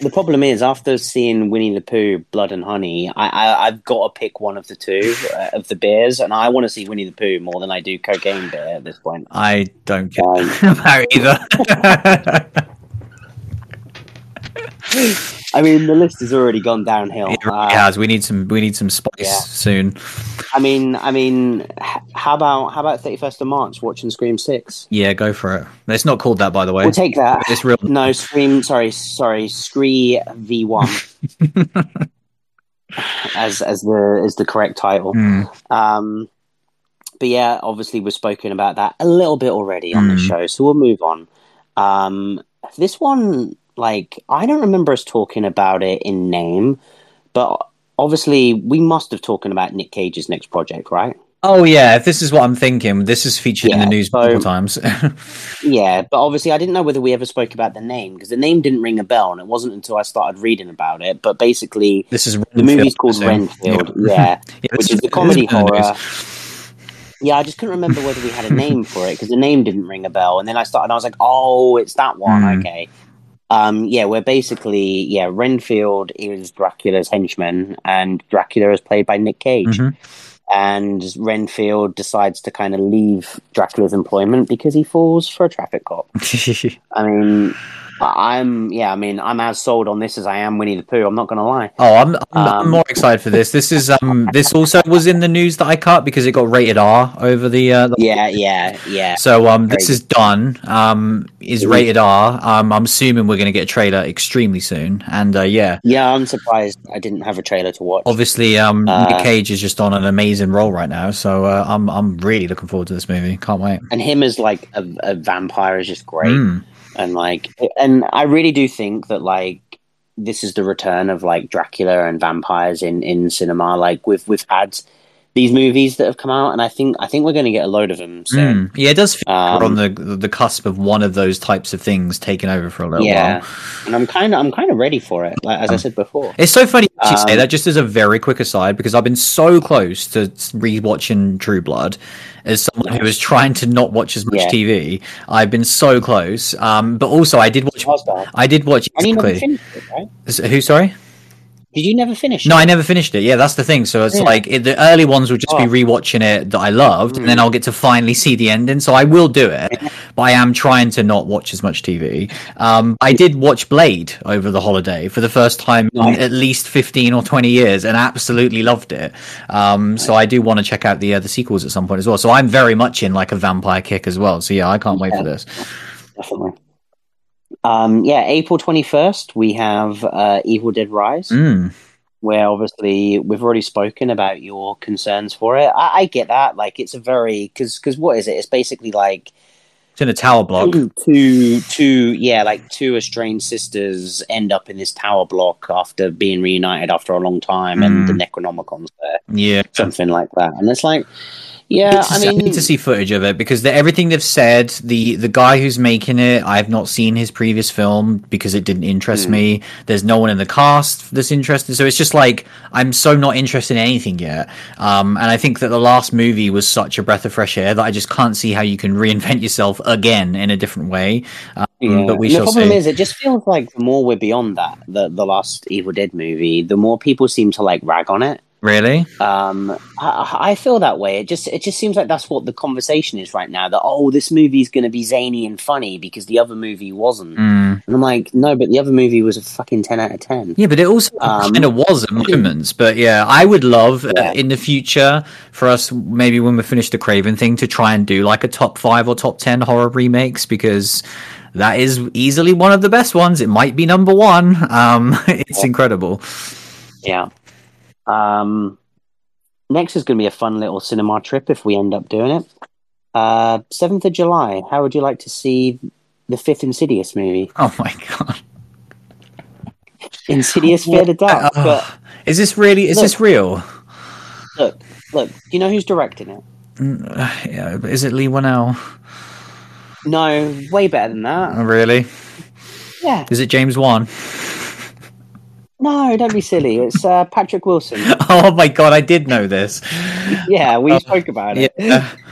Speaker 2: the problem is after seeing Winnie the Pooh, Blood and Honey, I, I I've got to pick one of the two uh, of the bears, and I want to see Winnie the Pooh more than I do Cocaine Bear at this point.
Speaker 1: I don't care
Speaker 2: Um, *laughs*
Speaker 1: about either. *laughs*
Speaker 2: I mean, the list has already gone downhill.
Speaker 1: it really
Speaker 2: Uh,
Speaker 1: has. We need some. We need some spice
Speaker 2: Yeah.
Speaker 1: soon.
Speaker 2: I mean, I mean, how about how about thirty first of March watching Scream Six?
Speaker 1: Yeah, go for it. It's not called that, by the way.
Speaker 2: We'll take that.
Speaker 1: It's real.
Speaker 2: No, Scream. Sorry, sorry, Scree V one, *laughs* as as the is the correct title.
Speaker 1: Mm.
Speaker 2: Um, but yeah, obviously we've spoken about that a little bit already on the
Speaker 1: Mm.
Speaker 2: show, so we'll move on. Um, this one, like, I don't remember us talking about it in name, but obviously we must have talking about Nick Cage's next project, right?
Speaker 1: Oh yeah, if this is what I'm thinking, this is featured in the news
Speaker 2: so-
Speaker 1: multiple times. *laughs*
Speaker 2: Yeah, but obviously I didn't know whether we ever spoke about the name because the name didn't ring a bell, and it wasn't until I started reading about it. But basically,
Speaker 1: this is
Speaker 2: the movie's called
Speaker 1: so-
Speaker 2: Renfield, *laughs*
Speaker 1: Yeah.
Speaker 2: yeah,
Speaker 1: Yeah,
Speaker 2: which is the comedy horror. Yeah, I just couldn't remember whether we had a name for it because the name didn't ring a bell, and then I started. I was like, "Oh, it's that one."
Speaker 1: Mm.
Speaker 2: Okay. Um, yeah, we're basically yeah. Renfield is Dracula's henchman, and Dracula is played by Nick Cage.
Speaker 1: Mhm.
Speaker 2: And Renfield decides to kind of leave Dracula's employment because he falls for a traffic cop. *laughs* I mean, I'm yeah. I mean, I'm as sold on this as I am Winnie the Pooh. I'm not gonna lie.
Speaker 1: Oh, I'm, I'm, I'm
Speaker 2: Um,
Speaker 1: more excited for this. This is um this also was in the news that I cut because it got rated R over the uh the
Speaker 2: Yeah, yeah, yeah.
Speaker 1: So um, this is done. Um, is
Speaker 2: Mhm.
Speaker 1: rated R. Um, I'm assuming we're going to get a trailer extremely soon. And uh, yeah,
Speaker 2: Yeah, I'm surprised I didn't have a trailer to watch.
Speaker 1: obviously, um,
Speaker 2: Uh,
Speaker 1: Nick Cage is just on an amazing roll right now. So uh, I'm I'm really looking forward to this movie. Can't wait.
Speaker 2: and him as like a, a vampire is just great.
Speaker 1: Mm.
Speaker 2: And like and i really do think that like this is the return of like dracula and vampires in in cinema like we've we've had these movies that have come out and i think i think we're going to get a load of them soon
Speaker 1: Mm. Yeah, it does feel
Speaker 2: Um,
Speaker 1: we're on the the cusp of one of those types of things taking over for a little
Speaker 2: yeah
Speaker 1: while.
Speaker 2: and i'm kind of i'm kind of ready for it like as i said before
Speaker 1: It's so funny you say
Speaker 2: Um,
Speaker 1: that. Just as a very quick aside, because I've been so close to rewatching True Blood, as someone who was trying to not watch as much
Speaker 2: Yeah.
Speaker 1: TV. I've been so close. Um, but also I did watch. I did watch
Speaker 2: and you never
Speaker 1: exactly.
Speaker 2: it right
Speaker 1: Who? Sorry.
Speaker 2: Did you never finish
Speaker 1: No,
Speaker 2: it?
Speaker 1: I never finished it. Yeah, that's the thing. So it's
Speaker 2: Yeah.
Speaker 1: like it, the early ones would just be
Speaker 2: Oh.
Speaker 1: rewatching it that I loved, and
Speaker 2: Mm.
Speaker 1: then I'll get to finally see the ending. So I will do it, but I am trying to not watch as much TV. Um, I did watch Blade over the holiday for the first time in at least fifteen or twenty years, and absolutely loved it. Um, so I do want to check out the uh, the sequels at some point as well. So I'm very much in like a vampire kick as well. So yeah, I can't wait for this.
Speaker 2: definitely um yeah april 21st we have uh evil dead rise
Speaker 1: Mm.
Speaker 2: where obviously we've already spoken about your concerns for it. I, I get that. Like, it's a very because because what is it? It's basically like
Speaker 1: It's in a tower block.
Speaker 2: two two yeah, like two estranged sisters end up in this tower block after being reunited after a long time, and the Necronomicon's there,
Speaker 1: Yeah.
Speaker 2: something like that. And it's like, yeah, I mean,
Speaker 1: need to see footage of it because the, everything they've said, the the guy who's making it, I've not seen his previous film because it didn't interest
Speaker 2: Hmm.
Speaker 1: me. There's no one in the cast that's interested, so it's just like I'm so not interested in anything yet. Um, and I think that the last movie was such a breath of fresh air that I just can't see how you can reinvent yourself again in a different way. Um,
Speaker 2: Yeah.
Speaker 1: But we
Speaker 2: And the problem
Speaker 1: see.
Speaker 2: is, it just feels like the more we're beyond that, the the last Evil Dead movie, the more people seem to like rag on it.
Speaker 1: Really?
Speaker 2: Um, I, I feel that way. It just it just seems like that's what the conversation is right now. That oh, this movie's going to be zany and funny because the other movie wasn't.
Speaker 1: Mm.
Speaker 2: And I'm like, no, but the other movie was a fucking ten out of ten.
Speaker 1: Yeah, but it also
Speaker 2: Um,
Speaker 1: kind of was at moments. But yeah, I would love uh, in the future for us, maybe when we finish the Craven thing, to try and do like a top five or top ten horror remakes because that is easily one of the best ones. It might be number one. Um, *laughs* it's incredible.
Speaker 2: Yeah. Um, next is going to be a fun little cinema trip if we end up doing it. Uh, Seventh of July. How would you like to see the fifth Insidious movie? *laughs*
Speaker 1: Oh my god!
Speaker 2: Insidious Fear the Dark.
Speaker 1: Uh,
Speaker 2: But
Speaker 1: is this really? Is
Speaker 2: Look.
Speaker 1: this real?
Speaker 2: look, look. Do you know who's directing it?
Speaker 1: Yeah, is it Leigh Whannell?
Speaker 2: No, way better than that.
Speaker 1: Oh, really?
Speaker 2: Yeah.
Speaker 1: Is it James Wan?
Speaker 2: No, don't be silly. It's uh, Patrick Wilson. *laughs*
Speaker 1: Oh my god! I did know this.
Speaker 2: Yeah, we spoke about it.
Speaker 1: Yeah. *laughs*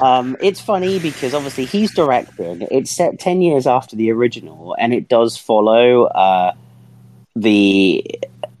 Speaker 2: Um, it's funny because obviously he's directing. It's set ten years after the original, and it does follow uh, the.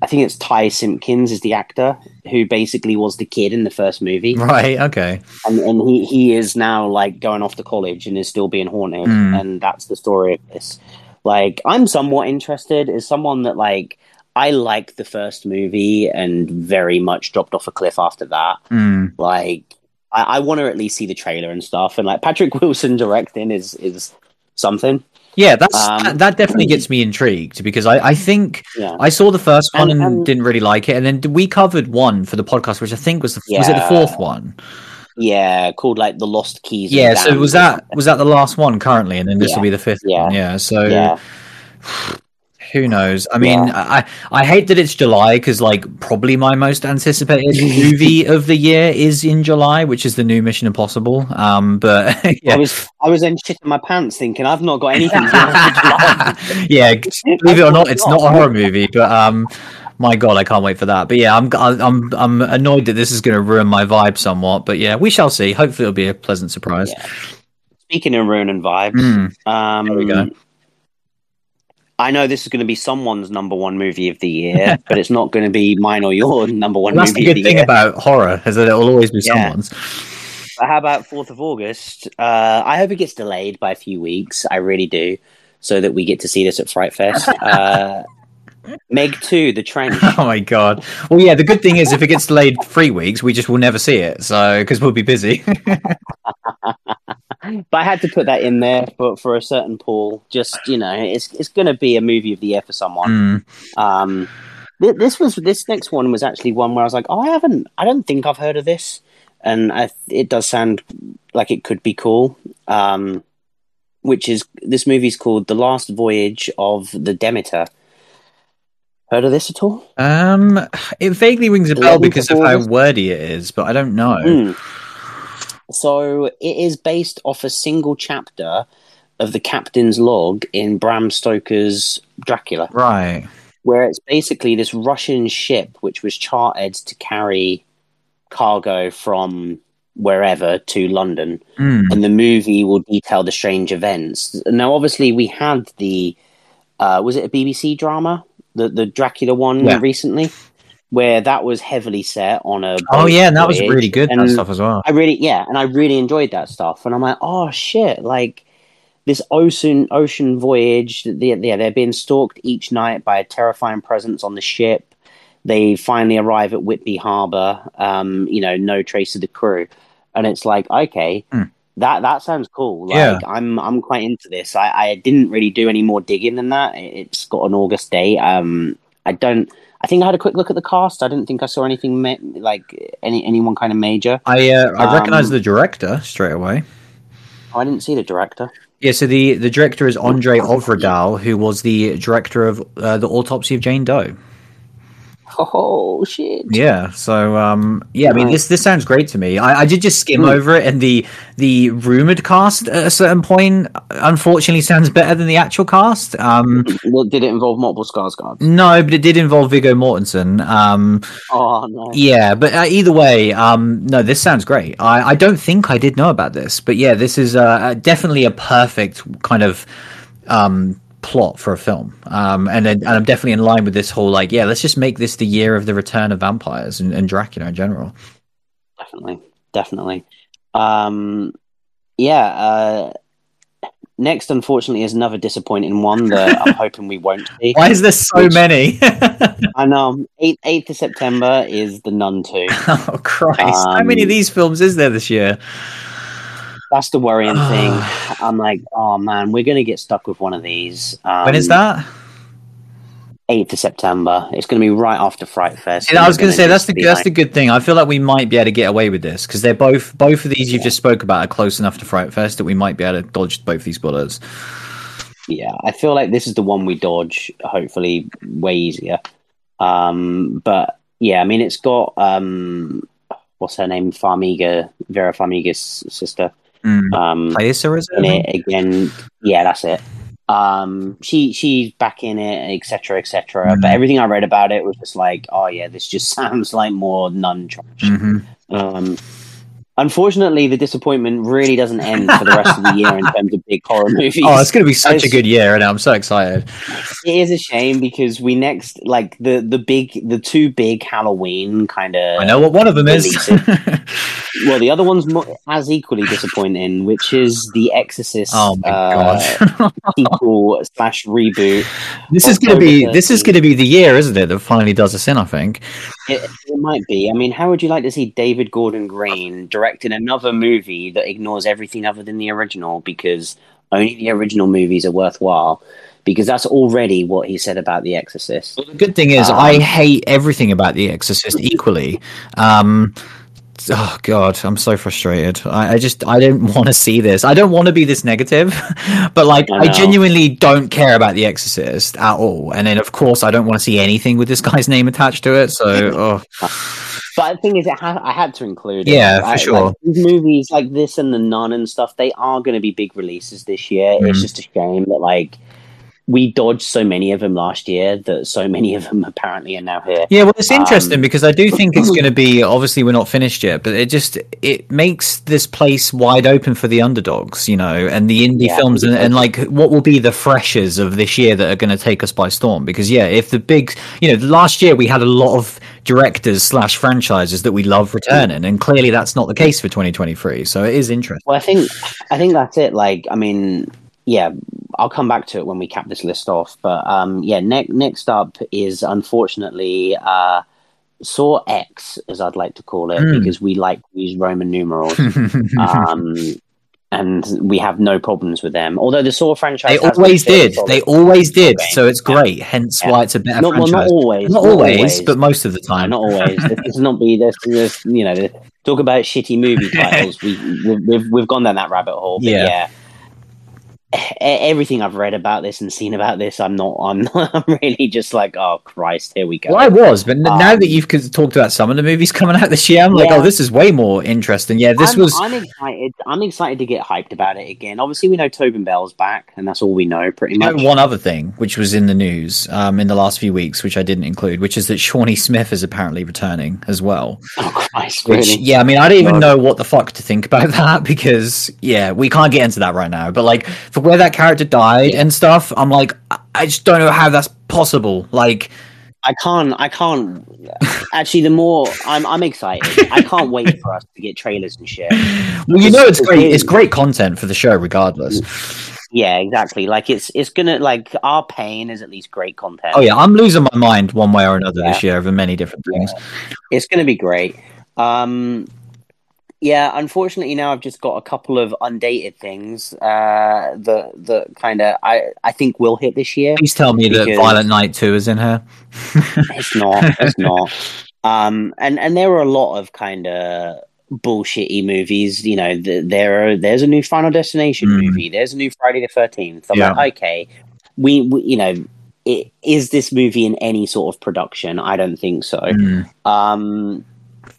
Speaker 2: I think it's Ty Simpkins is the actor who basically was the kid in the first movie,
Speaker 1: Right. Okay.
Speaker 2: and and he he is now like going off to college and is still being haunted,
Speaker 1: Mm.
Speaker 2: and that's the story of this. Like, I'm somewhat interested as someone that like I like the first movie and very much dropped off a cliff after that.
Speaker 1: Mm.
Speaker 2: Like, I, I want to at least see the trailer and stuff. And like Patrick *laughs* Wilson directing is is something.
Speaker 1: Yeah, that's
Speaker 2: Um,
Speaker 1: that, that definitely gets me intrigued because I, I think
Speaker 2: Yeah,
Speaker 1: I saw the first one
Speaker 2: And-
Speaker 1: and,
Speaker 2: and-
Speaker 1: didn't really like it, and then we covered one for the podcast, which I think was the was it the fourth one?
Speaker 2: Yeah, called like the Lost Keys.
Speaker 1: Yeah, so was that was that the last one currently, and then this
Speaker 2: Yeah.
Speaker 1: will be the fifth
Speaker 2: Yeah.
Speaker 1: one. Yeah, so
Speaker 2: Yeah,
Speaker 1: who knows? I mean, I I hate that it's July because like probably my most anticipated *laughs* movie of the year is in July, which is the new Mission Impossible. Um, but *laughs* yeah, I
Speaker 2: was I was then shitting my pants thinking I've not got anything. *laughs*
Speaker 1: yeah, believe it or not, it's not a horror movie, but um, my god, I can't wait for that. But yeah, I'm I'm I'm annoyed that this is going to ruin my vibe somewhat. But yeah, we shall see. Hopefully, it'll be a pleasant surprise.
Speaker 2: Yeah. Speaking of ruining vibes,
Speaker 1: Mm,
Speaker 2: um,
Speaker 1: There we go.
Speaker 2: I know this is going to be someone's number one movie of the year, *laughs* but it's not going to be mine or your number one
Speaker 1: That's the
Speaker 2: movie of
Speaker 1: good
Speaker 2: the
Speaker 1: thing
Speaker 2: year.
Speaker 1: about horror is that it will always be
Speaker 2: Yeah.
Speaker 1: someone's.
Speaker 2: But how about 4th of August? Uh, I hope it gets delayed by a few weeks. I really do. So that we get to see this at Fright Fest. *laughs* Uh, Meg 2, The Trench. *laughs*
Speaker 1: Oh my god. Well, yeah. The good thing is, if it gets delayed three weeks, we just will never see it. So because we'll be busy. *laughs*
Speaker 2: But I had to put that in there for, for a certain pool. Just, you know, it's, it's going to be a movie of the year for someone.
Speaker 1: Mm.
Speaker 2: Um, th- this was this next one was actually one where I was like, oh, I haven't, I don't think I've heard of this, and I, it does sound like it could be cool. Um, which is this movie's called The Last Voyage of the Demeter. Heard of this at all?
Speaker 1: Um, it vaguely rings a bell because
Speaker 2: of
Speaker 1: how wordy it is, but I don't know.
Speaker 2: Hmm. So it is based off a single chapter of the captain's log in Bram Stoker's Dracula.
Speaker 1: Right.
Speaker 2: where it's basically this Russian ship which was chartered to carry cargo from wherever to London,
Speaker 1: Mm.
Speaker 2: and the movie will detail the strange events. Now, obviously, we had the uh, was it a BBC drama, the the Dracula one
Speaker 1: Yeah.
Speaker 2: recently, where that was heavily set on a
Speaker 1: Oh yeah, and that was really good. That
Speaker 2: and-
Speaker 1: stuff as well.
Speaker 2: I really, yeah, and I really enjoyed that stuff. And I'm like, oh shit, like this ocean ocean voyage. They, yeah, they're being stalked each night by a terrifying presence on the ship. They finally arrive at Whitby Harbour. Um, you know, no trace of the crew, and it's like, okay,
Speaker 1: Hmm.
Speaker 2: That that sounds cool. Like,
Speaker 1: Yeah.
Speaker 2: I'm I'm quite into this. I, I didn't really do any more digging than that. It- It's got an August date. Um, I don't. I think I had a quick look at the cast. I didn't think I saw anything ma- like any anyone kind of major.
Speaker 1: I uh, I recognize
Speaker 2: Um,
Speaker 1: the director straight away.
Speaker 2: Oh, I didn't see the director.
Speaker 1: Yeah, so the the director is Andre Ovredal, who was the director of uh, the Autopsy of Jane Doe.
Speaker 2: Oh shit!
Speaker 1: Yeah, so um, yeah, I mean this this sounds great to me. I, I did just skim
Speaker 2: Hmm.
Speaker 1: over it, and the the rumored cast at a certain point, unfortunately, sounds better than the actual cast. Um,
Speaker 2: Well, did it involve multiple Skarsgård?
Speaker 1: no, but it did involve Viggo Mortensen. Um,
Speaker 2: Oh no!
Speaker 1: Yeah, but uh, either way, um, no, this sounds great. I, I don't think I did know about this, but yeah, this is uh, definitely a perfect kind of um, plot for a film, um, and and I'm definitely in line with this whole like, yeah, let's just make this the year of the return of vampires and, and Dracula in general.
Speaker 2: Definitely, definitely. Um, yeah. Uh, next, unfortunately, is another disappointing one that *laughs* I'm hoping we won't see.
Speaker 1: Why is there so
Speaker 2: Which-
Speaker 1: many? *laughs*
Speaker 2: I know. Eighth eighth of September is the Nun Two. *laughs*
Speaker 1: oh Christ! How many of
Speaker 2: Um,
Speaker 1: these films is there this year?
Speaker 2: That's the worrying thing. *sighs* I'm like, oh man, we're gonna get stuck with one of these. Um,
Speaker 1: when is that?
Speaker 2: Eighth of September. It's gonna be right after Fright Fest.
Speaker 1: Yeah, I was going to say that's the that's
Speaker 2: like-
Speaker 1: the good thing. I feel like we might be able to get away with this because they're both both of these you've just spoke about are close enough to Fright Fest that we might be able to dodge both these bullets.
Speaker 2: Yeah, I feel like this is the one we dodge, hopefully, way easier. Um, but yeah, I mean, it's got um, what's her name, Farmiga, Vera Farmiga's sister.
Speaker 1: Mm.
Speaker 2: Um,
Speaker 1: Placer, is
Speaker 2: in
Speaker 1: it?
Speaker 2: again. Yeah, that's it. Um, she she's back in it, etc., etc.
Speaker 1: Mhm.
Speaker 2: But everything I read about it was just like, oh yeah, this just *laughs* sounds like more nun trash.
Speaker 1: hmm
Speaker 2: Um, unfortunately, the disappointment really doesn't end for the rest of the year in terms of big horror *laughs* movies.
Speaker 1: Oh, it's going to be such a good year, and I'm so excited.
Speaker 2: It is a shame because we next like the the big the two big Halloween kind of.
Speaker 1: I know what one of them is. *laughs*
Speaker 2: Well, the other one's as equally disappointing, which is the Exorcist.
Speaker 1: oh my
Speaker 2: uh,
Speaker 1: god! *laughs*
Speaker 2: sequel slash reboot.
Speaker 1: this is going to be
Speaker 2: October
Speaker 1: this is going to be the year, isn't it? That finally does us in. I think.
Speaker 2: It, it might be. I mean, how would you like to see David Gordon Green directing another movie that ignores everything other than the original because only the original movies are worthwhile? Because that's already what he said about The Exorcist.
Speaker 1: Well, the good thing is,
Speaker 2: Um,
Speaker 1: I hate everything about The Exorcist equally. Um, oh god, I'm so frustrated. I, I just I don't *laughs* want to see this. I don't want to be this negative, *laughs* but like
Speaker 2: I
Speaker 1: I, genuinely don't care about The Exorcist at all. And then of course I don't want to see anything with this guy's name attached to it. So *laughs* oh,
Speaker 2: But the thing is, it ha- I had to include it.
Speaker 1: Yeah, for sure.
Speaker 2: Like, these movies like this and The Nun and stuff, they are going to be big releases this year.
Speaker 1: Mhm.
Speaker 2: It's just a shame that like we dodged so many of them last year that so many of them apparently are now here.
Speaker 1: Yeah, well, it's interesting
Speaker 2: Um,
Speaker 1: because I do think it's *clears throat* going to be. Obviously, we're not finished yet, but it just it makes this place wide open for the underdogs, you know, and the indie
Speaker 2: Yeah,
Speaker 1: films, and, and like what will be the freshers of this year that are going to take us by storm. Because yeah, if the big, you know, last year we had a lot of directors slash franchises that we love returning, and clearly that's not the case for 2023. So it is interesting.
Speaker 2: Well, I think I think that's it. Like, I mean, yeah, I'll come back to it when we cap this list off. But um, yeah, next next up is unfortunately uh, Saw X, as I'd like to call it,
Speaker 1: Mm.
Speaker 2: because we like to use Roman numerals, um, *laughs* and we have no problems with them. Although the Saw franchise,
Speaker 1: They always did. They always did. So it's
Speaker 2: Yeah.
Speaker 1: great. Hence
Speaker 2: Yeah.
Speaker 1: why it's a better
Speaker 2: not, well,
Speaker 1: franchise.
Speaker 2: not always,
Speaker 1: Not always, but most of the
Speaker 2: No,
Speaker 1: time.
Speaker 2: not always. this is not be this. this you know, talk about shitty movie *laughs* titles. we, we we've we've gone down that rabbit hole. But
Speaker 1: Yeah.
Speaker 2: yeah. Everything I've read about this and seen about this, I'm not. I'm *laughs* not. I'm really just like, oh Christ, here we go.
Speaker 1: Well, I was, but n- now
Speaker 2: Um,
Speaker 1: that you've talked about some of the movies coming out this year, I'm like,
Speaker 2: Yeah.
Speaker 1: oh, this is way more interesting. Yeah, this
Speaker 2: I'm,
Speaker 1: was.
Speaker 2: I'm excited. I'm excited to get hyped about it again. Obviously, we know Tobin Bell's back, and that's all we know, pretty much.
Speaker 1: one other thing, which was in the news um, in the last few weeks, which I didn't include, which is that Shawnee Smith is apparently returning as well.
Speaker 2: Oh Christ,
Speaker 1: Which,
Speaker 2: really?
Speaker 1: yeah, I mean, I don't even know what the fuck to think about *laughs* that because, yeah, we can't get into that right now. But like, for where that character died
Speaker 2: Yeah.
Speaker 1: and stuff, I'm like, I- just don't know how that's possible. Like,
Speaker 2: I can't. I can't. Actually, the more I'm, I'm excited. I can't wait for us to get trailers and shit. *laughs*
Speaker 1: well, you know, it's great. It's great content for the show, regardless.
Speaker 2: Yeah, exactly. Like it's it's gonna like our pain is at least great content.
Speaker 1: Oh yeah, I'm losing my mind one way or another
Speaker 2: Yeah.
Speaker 1: this year over many different things.
Speaker 2: it's gonna be great. Um, yeah, unfortunately now I've just got a couple of undated things uh, that that kind of I I think will hit this year.
Speaker 1: Please tell me that Violent Night Two is in here. *laughs*
Speaker 2: It's not. It's not. Um, and and there are a lot of kind of bullshitty movies. You know, th- there are, there's a new Final Destination
Speaker 1: Mm.
Speaker 2: movie. There's a new Friday the Thirteenth. I'm
Speaker 1: Yeah.
Speaker 2: like, okay, we, we you know. i is this movie in any sort of production? I don't think so.
Speaker 1: Mm.
Speaker 2: Um,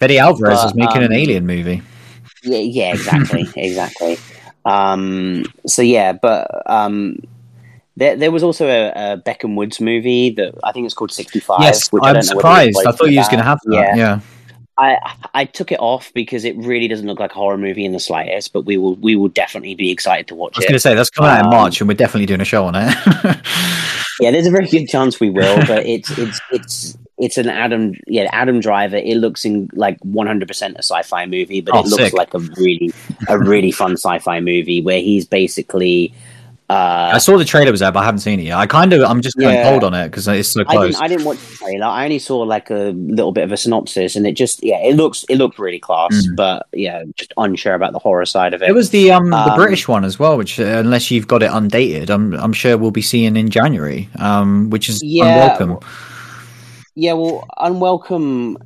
Speaker 1: Alvarez
Speaker 2: But,
Speaker 1: is making an
Speaker 2: um,
Speaker 1: Alien movie.
Speaker 2: Yeah, yeah, exactly, *laughs* exactly. Um, so yeah, but um, there there was also a, a Beck and Woods movie that I think it's called Sixty Five.
Speaker 1: Yes,
Speaker 2: which I
Speaker 1: I'm
Speaker 2: don't
Speaker 1: surprised. I thought you was going to have that.
Speaker 2: Yeah.
Speaker 1: Yeah.
Speaker 2: I I took it off because it really doesn't look like a horror movie in the slightest. But we will we will definitely be excited to watch
Speaker 1: I was going to say that's coming out in
Speaker 2: Um,
Speaker 1: March, and we're definitely doing a show on it. *laughs*
Speaker 2: Yeah, there's a very good chance we will. *laughs* But it's it's it's it's an Adam yeah Adam Driver. It looks in like 100 percent a sci-fi movie, but
Speaker 1: Oh,
Speaker 2: it looks
Speaker 1: sick.
Speaker 2: like a really a really fun sci-fi movie where he's basically.
Speaker 1: I
Speaker 2: Uh,
Speaker 1: saw the trailer was out, but I haven't seen it yet. I kind of, I'm just going
Speaker 2: Yeah.
Speaker 1: cold on it because it's so
Speaker 2: I
Speaker 1: close.
Speaker 2: didn't. I didn't watch the trailer. I only saw like a little bit of a synopsis, and it just yeah, it looks it looked really class.
Speaker 1: Mm.
Speaker 2: But yeah, just unsure about the horror side of it.
Speaker 1: It was the um, the
Speaker 2: Um,
Speaker 1: British one as well, which uh, unless you've got it undated, I'm I'm sure we'll be seeing in January, um, which is
Speaker 2: Yeah,
Speaker 1: unwelcome.
Speaker 2: Yeah, well, Unwelcome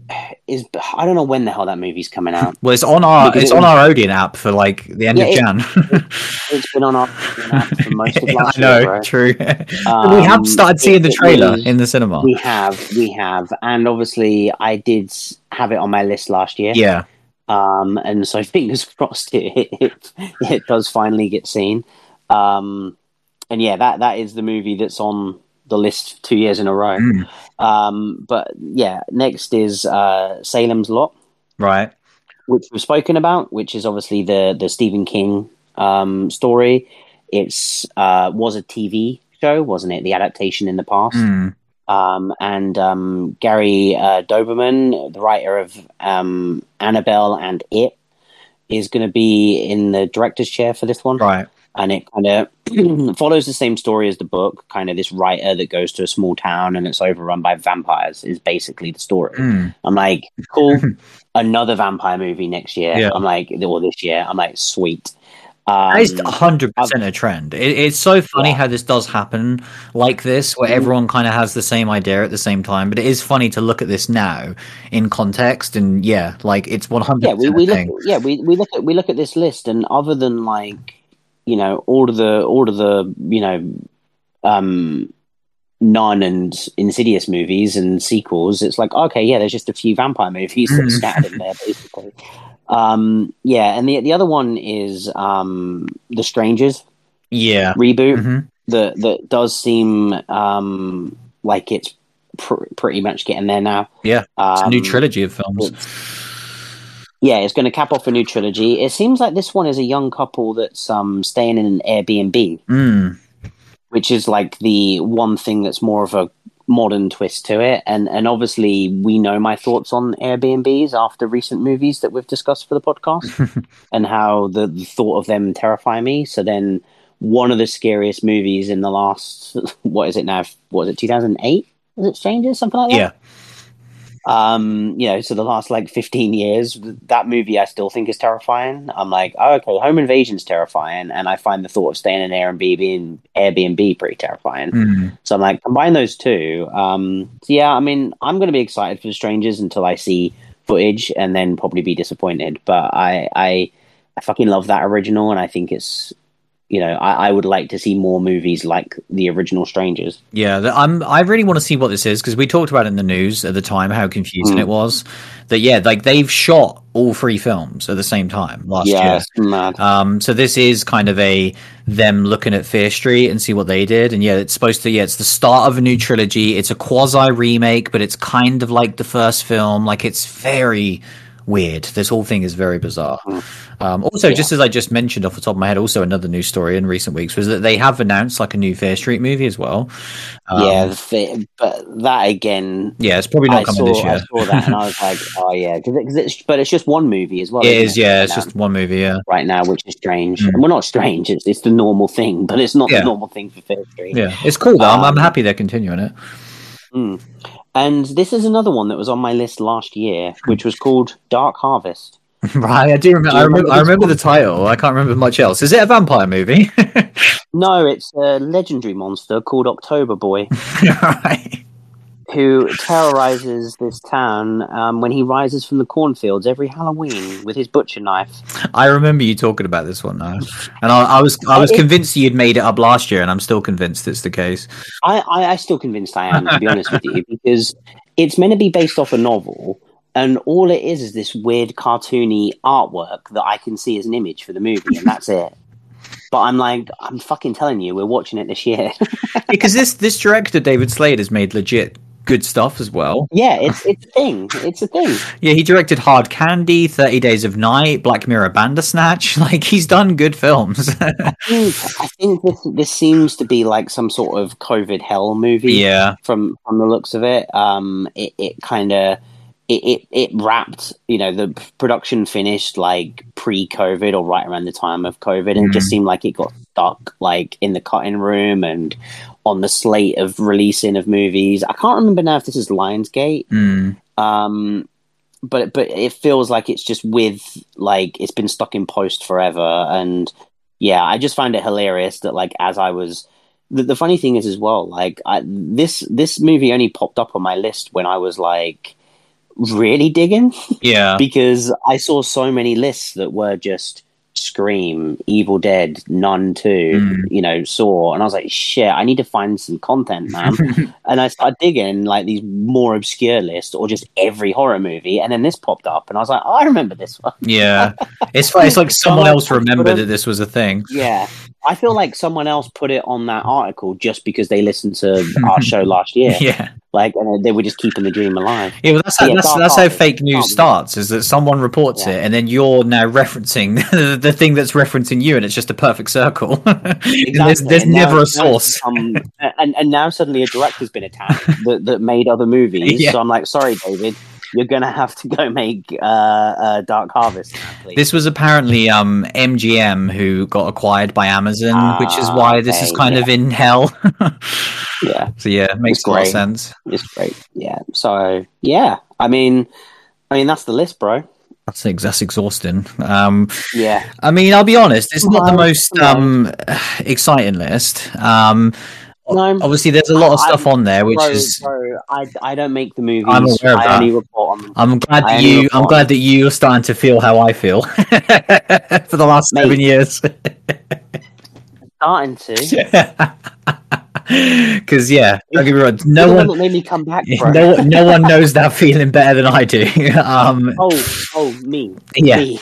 Speaker 2: is. I don't know when the hell that movie's coming out.
Speaker 1: Well, it's on our
Speaker 2: Because
Speaker 1: it's
Speaker 2: it
Speaker 1: on
Speaker 2: was-
Speaker 1: our Odeon app for like the end
Speaker 2: Yeah,
Speaker 1: of
Speaker 2: it-
Speaker 1: Jan.
Speaker 2: It's been on our app for most of *laughs*
Speaker 1: I
Speaker 2: last
Speaker 1: know,
Speaker 2: year.
Speaker 1: True.
Speaker 2: Um,
Speaker 1: we have started seeing the trailer
Speaker 2: was-
Speaker 1: in the cinema.
Speaker 2: We have, we have, and obviously, I did have it on my list last year.
Speaker 1: yeah,
Speaker 2: Um, and so *laughs* fingers crossed it, it it does finally get seen. Um, and yeah, that that is the movie that's on the list two years in a row.
Speaker 1: Mm.
Speaker 2: Um, but yeah, next is uh, Salem's Lot,
Speaker 1: right.
Speaker 2: which we've spoken about, which is obviously the the Stephen King um, story. It's uh, was a TV show, wasn't it? The adaptation in the past.
Speaker 1: Mm.
Speaker 2: Um, and um, Gary uh, Dauberman, the writer of um, Annabelle and It, is going to be in the director's chair for this one.
Speaker 1: Right.
Speaker 2: And it kind of *clears throat* follows the same story as the book. Kind of this writer that goes to a small town and it's overrun by vampires is basically the story.
Speaker 1: Mm.
Speaker 2: I'm like, cool, *laughs* another vampire movie next year.
Speaker 1: Yeah.
Speaker 2: I'm like, or this year. I'm like, sweet. Um,
Speaker 1: is hundred percent a trend. It, it's so funny
Speaker 2: Yeah.
Speaker 1: how this does happen like this, where
Speaker 2: Mhm.
Speaker 1: everyone kind of has the same idea at the same time. But it is funny to look at this now in context, and yeah, like it's one hundred
Speaker 2: yeah, we, we look yeah we, we look at we look at this list and other than like you know all of the all of the you know um Nun and Insidious movies and sequels, it's like okay, yeah, there's just a few vampire movies that are
Speaker 1: Mm.
Speaker 2: scattered in there, basically. Um, yeah, and the the other one is um, the Strangers
Speaker 1: Yeah.
Speaker 2: reboot,
Speaker 1: hmm
Speaker 2: that that does seem um, like it's pr- pretty much getting there now.
Speaker 1: Yeah, it's a new
Speaker 2: Um,
Speaker 1: trilogy of films.
Speaker 2: Yeah, it's going to cap off a new trilogy. It seems like this one is a young couple that's um, staying in an Airbnb,
Speaker 1: Mm.
Speaker 2: which is like the one thing that's more of a modern twist to it. And and obviously, we know my thoughts on Airbnbs after recent movies that we've discussed for the podcast, *laughs* and how the, the thought of them terrify me. So then, one of the scariest movies in the last *laughs* what is it now? What is it? Two thousand eight? Was it Strangers? Something like that
Speaker 1: Yeah,
Speaker 2: um you know so the last like 15 years that movie i still think is terrifying. I'm like oh, okay home invasion's terrifying and i find the thought of staying in airbnb and airbnb pretty terrifying.
Speaker 1: Mm.
Speaker 2: so i'm like combine those two. Um so yeah i mean i'm going to be excited for the strangers until i see footage and then probably be disappointed but i i i fucking love that original and i think it's you know i, I would like to see more movies like the original strangers
Speaker 1: yeah. I'm. I really want to see what this is because we talked about it in the news at the time how confusing
Speaker 2: Mm.
Speaker 1: it was. That yeah, like they've shot all three films at the same time last
Speaker 2: yeah
Speaker 1: year. Um, so this is kind of a them looking at Fear Street and see what they did, and yeah, it's supposed to yeah, it's the start of a new trilogy. It's a quasi remake, but it's kind of like the first film. Like it's very weird. This whole thing is very bizarre. Um, also, just as I just mentioned off the top of my head, also another news story in recent weeks was that they have announced like a new Fear Street movie as well. Um,
Speaker 2: yeah, the but that again,
Speaker 1: yeah, it's probably not
Speaker 2: I
Speaker 1: coming
Speaker 2: saw,
Speaker 1: this
Speaker 2: I saw that and I was *laughs* like, oh yeah, because it's but it's just one movie as well.
Speaker 1: It is, yeah. It's
Speaker 2: Right
Speaker 1: just one movie, yeah.
Speaker 2: right now, which is strange.
Speaker 1: Mm.
Speaker 2: Well, not strange. It's it's the normal thing, but it's not
Speaker 1: Yeah.
Speaker 2: the normal thing for Fear Street.
Speaker 1: Yeah, it's cool though. I'm, I'm
Speaker 2: Um,
Speaker 1: happy they're continuing it.
Speaker 2: Mm. And this is another one that was on my list last year, which was called Dark Harvest. *laughs*
Speaker 1: Right, I do remember.
Speaker 2: Do
Speaker 1: I remember. I remember the title. I can't remember much else. Is it a vampire movie? *laughs*
Speaker 2: No, it's a legendary monster called October Boy, *laughs*
Speaker 1: right.
Speaker 2: Who terrorizes this town um, when he rises from the cornfields every Halloween with his butcher knife.
Speaker 1: I remember you talking about this one now, and I, I was I was
Speaker 2: It-
Speaker 1: convinced you'd made it up last year, and I'm still convinced it's the case.
Speaker 2: I, I, I still convinced I am, to be honest with you, because it's meant to be based off a novel, and all it is is this weird cartoony artwork that I can see as an image for the movie, and that's it. But I'm like, I'm fucking telling you, we're watching it this year. *laughs*
Speaker 1: Because this this director David Slade has made legit good stuff as well.
Speaker 2: yeah, it's it's a thing. It's a thing. *laughs*
Speaker 1: Yeah, he directed Hard Candy, Thirty Days of Night, Black Mirror, Bandersnatch. *laughs* Like he's done good films. *laughs*
Speaker 2: I think, I think this this seems to be like some sort of COVID hell movie.
Speaker 1: yeah,
Speaker 2: from from the looks of it. Um, it, it kind of it, it it wrapped. You know, the production finished like pre-COVID or right around the time of COVID, and it just
Speaker 1: Mhm.
Speaker 2: seemed like it got stuck like in the cutting room and on the slate of releasing of movies. I can't remember now if this is Lionsgate.
Speaker 1: Mm.
Speaker 2: Um, but but it feels like it's just with like it's been stuck in post forever, and yeah, I just find it hilarious that like as I was. The, the funny thing is as well, like I, this this movie only popped up on my list when I was like really digging
Speaker 1: yeah. *laughs*
Speaker 2: because I saw so many lists that were just Scream, Evil Dead, Nun 2,
Speaker 1: Mm.
Speaker 2: you know, Saw, and I was like, shit, I need to find some content, man. *laughs* and I started digging like these more obscure lists or just every horror movie, and then this popped up, and I was like, oh, I remember this one.
Speaker 1: yeah, it's *laughs* it's like someone else remembered that this was a thing.
Speaker 2: Yeah. I feel like someone else put it on that article just because they listened to our *laughs* show last year.
Speaker 1: Yeah,
Speaker 2: Like, and they were just keeping the dream alive.
Speaker 1: yeah. Well, that's how,
Speaker 2: Yeah,
Speaker 1: that's, that's how fake news starts. Is that someone reports
Speaker 2: Yeah.
Speaker 1: it, and then you're now referencing *laughs* the, the thing that's referencing you, and it's just a perfect circle. *laughs* there's there's
Speaker 2: And
Speaker 1: never
Speaker 2: now
Speaker 1: a source.
Speaker 2: and, and now suddenly a director's been attacked that, that made other movies.
Speaker 1: Yeah.
Speaker 2: So I'm like, sorry, David, you're to have to go make uh, uh, Dark Harvest now.
Speaker 1: This was apparently um, MGM who got acquired by Amazon, which is
Speaker 2: Ah,
Speaker 1: why this is kind of in hell. *laughs*
Speaker 2: yeah,
Speaker 1: so yeah, it makes a lot of sense.
Speaker 2: it's great. Yeah. So, yeah. I mean, I mean, that's the list, bro.
Speaker 1: That's ex- that's exhausting. Um,
Speaker 2: Yeah.
Speaker 1: I mean, I'll be honest, it's not the most um, *sighs* exciting list. Um,
Speaker 2: No.
Speaker 1: obviously, there's a lot of
Speaker 2: I-
Speaker 1: stuff on there, which
Speaker 2: bro,
Speaker 1: is.
Speaker 2: bro, I, I don't make the movies.
Speaker 1: I'm aware of
Speaker 2: I
Speaker 1: that.
Speaker 2: only report on them.
Speaker 1: I'm glad
Speaker 2: I
Speaker 1: that you I'm glad that you're starting to feel how I feel *laughs* for the last
Speaker 2: Mate.
Speaker 1: seven years.
Speaker 2: Starting to. *laughs*
Speaker 1: Because yeah, don't get me wrong, no one,
Speaker 2: that made me come back, *laughs* bro.
Speaker 1: no, no one knows that feeling better than I do. *laughs* um,
Speaker 2: Oh, oh, me.
Speaker 1: Yeah.
Speaker 2: Me.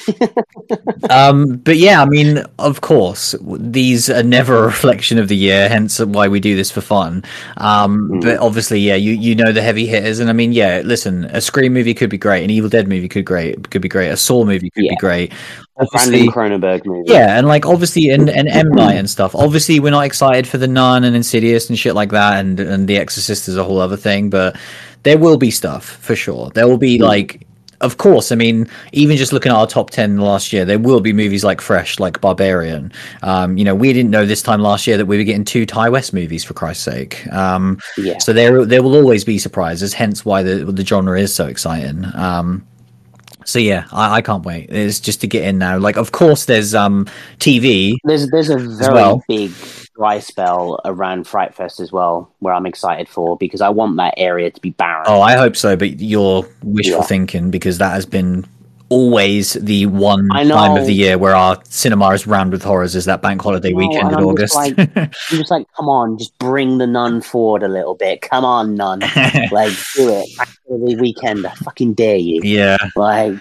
Speaker 2: *laughs*
Speaker 1: um, but yeah, I mean, of course, these are never a reflection of the year, hence why we do this for fun. Um,
Speaker 2: Mm.
Speaker 1: But obviously, yeah, you you know the heavy hitters, and I mean, yeah, listen, a Scream movie could be great, an Evil Dead movie could great could be great, a Saw movie could
Speaker 2: Yeah.
Speaker 1: be great. Obviously,
Speaker 2: Cronenberg movie.
Speaker 1: yeah, and like obviously, and, and M Night and stuff. Obviously, we're not excited for the Nun and Insidious and shit like that, and and The Exorcist is a whole other thing. But there will be stuff for sure. There will be like, of course. I mean, even just looking at our top ten last year, there will be movies like Fresh, like Barbarian. Um, you know, we didn't know this time last year that we were getting two Ti West movies for Christ's sake. Um,
Speaker 2: Yeah.
Speaker 1: so there there will always be surprises. Hence why the the genre is so exciting. Um, so yeah, I, I can't wait. It's just to get in now. Like, of course, there's um TV.
Speaker 2: There's there's a very
Speaker 1: well.
Speaker 2: big dry spell around Fright Fest as well, where I'm excited for because I want that area to be barren.
Speaker 1: Oh, I hope so. But you're wishful
Speaker 2: Yeah.
Speaker 1: thinking because that has been always the one time of the year where our cinema is rammed with horrors. Is that bank holiday weekend in
Speaker 2: I'm just
Speaker 1: August?
Speaker 2: like- I'm just like, come on, just bring the nun forward a little bit. Come on, nun, *laughs* like do it. Actually, weekend, I fucking dare you.
Speaker 1: yeah.
Speaker 2: Like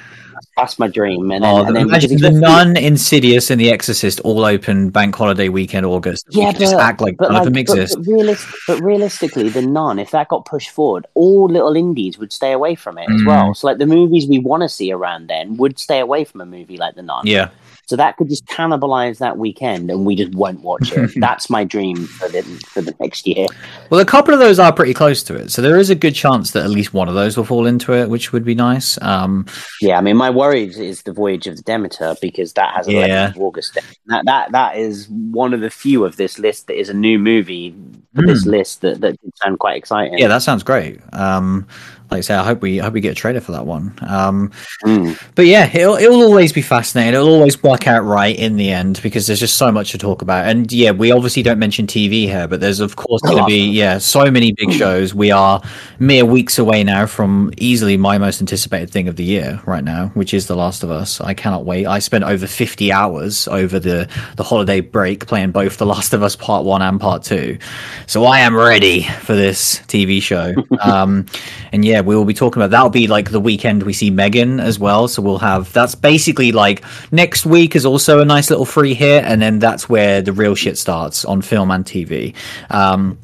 Speaker 2: that's my dream. And then,
Speaker 1: Oh,
Speaker 2: and then
Speaker 1: imagine the Nun, Insidious, and The Exorcist all open bank holiday weekend August.
Speaker 2: Yeah,
Speaker 1: could just
Speaker 2: but-
Speaker 1: act like
Speaker 2: But,
Speaker 1: none
Speaker 2: like,
Speaker 1: of them
Speaker 2: but,
Speaker 1: exist.
Speaker 2: but, realis- but realistically, the nun, if that got pushed forward, all little indies would stay away from it as
Speaker 1: Mm.
Speaker 2: well. So, like the movies we want to see around then would stay away from a movie like the nun.
Speaker 1: yeah.
Speaker 2: So that could just cannibalize that weekend, and we just won't watch it. *laughs* That's my dream for the for the next year.
Speaker 1: Well, a couple of those are pretty close to it, so there is a good chance that at least one of those will fall into it, which would be nice. Um,
Speaker 2: Yeah, I mean, my worry is- the Voyage of the Demeter because that has 11th
Speaker 1: Yeah.
Speaker 2: of August. That that that is one of the few of this list that is a new movie for this list that that sound quite exciting.
Speaker 1: Hmm. yeah, that sounds great. Um, like I say, I hope we I hope we get a trailer for that one. Um,
Speaker 2: Mm.
Speaker 1: But yeah, it'll, it'll always be fascinating. It'll always work out right in the end because there's just so much to talk about. And yeah, we obviously don't mention TV here, but there's of course going to be *laughs* yeah so many big shows. We are mere weeks away now from easily my most anticipated thing of the year right now, which is The Last of Us. I cannot wait. I spent over 50 hours over the the holiday break playing both The Last of Us Part One and Part Two, so I am ready for this TV show. *laughs* um, and yeah, we will be talking about that'll be like the weekend we see M3GAN as well. So we'll have that's basically like next week is also a nice little free hit, and then that's where the real shit starts on film and TV. Um,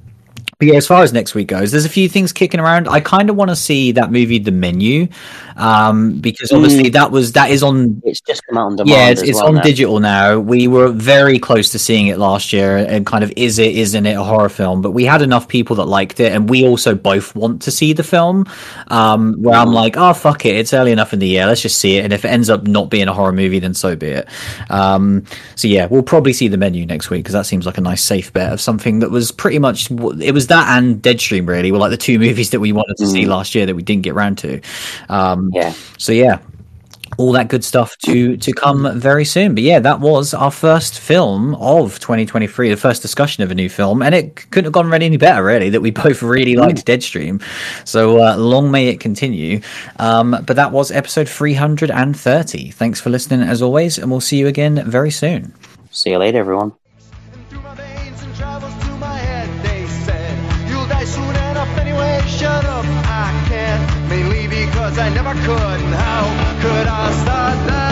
Speaker 1: yeah, as far as next week goes, there's a few things kicking around. I kind of want to see that movie, The Menu, um, because obviously that was that is on
Speaker 2: It's just come out on demand.
Speaker 1: yeah, it's, it's
Speaker 2: well
Speaker 1: on
Speaker 2: now.
Speaker 1: digital now. We were very close to seeing it last year, and kind of is it, isn't it a horror film? But we had enough people that liked it, and we also both want to see the film. Um, where I'm like, oh fuck it, it's early enough in the year, let's just see it. And if it ends up not being a horror movie, then so be it. Um, so yeah, we'll probably see the menu next week because that seems like a nice safe bet of something that was pretty much it was that and Deadstream really were like the two movies that we wanted to see last year that we didn't get round to. Um,
Speaker 2: Yeah.
Speaker 1: so yeah, all that good stuff to to come very soon. But yeah, that was our first film of 2023, the first discussion of a new film, and it couldn't have gone really any better, really. That we *laughs* both really liked Deadstream. So uh, long may it continue. Um, but that was episode 330. Thanks for listening as always, and we'll see you again very soon.
Speaker 2: See you later, everyone.
Speaker 3: I never could. And how could I start that?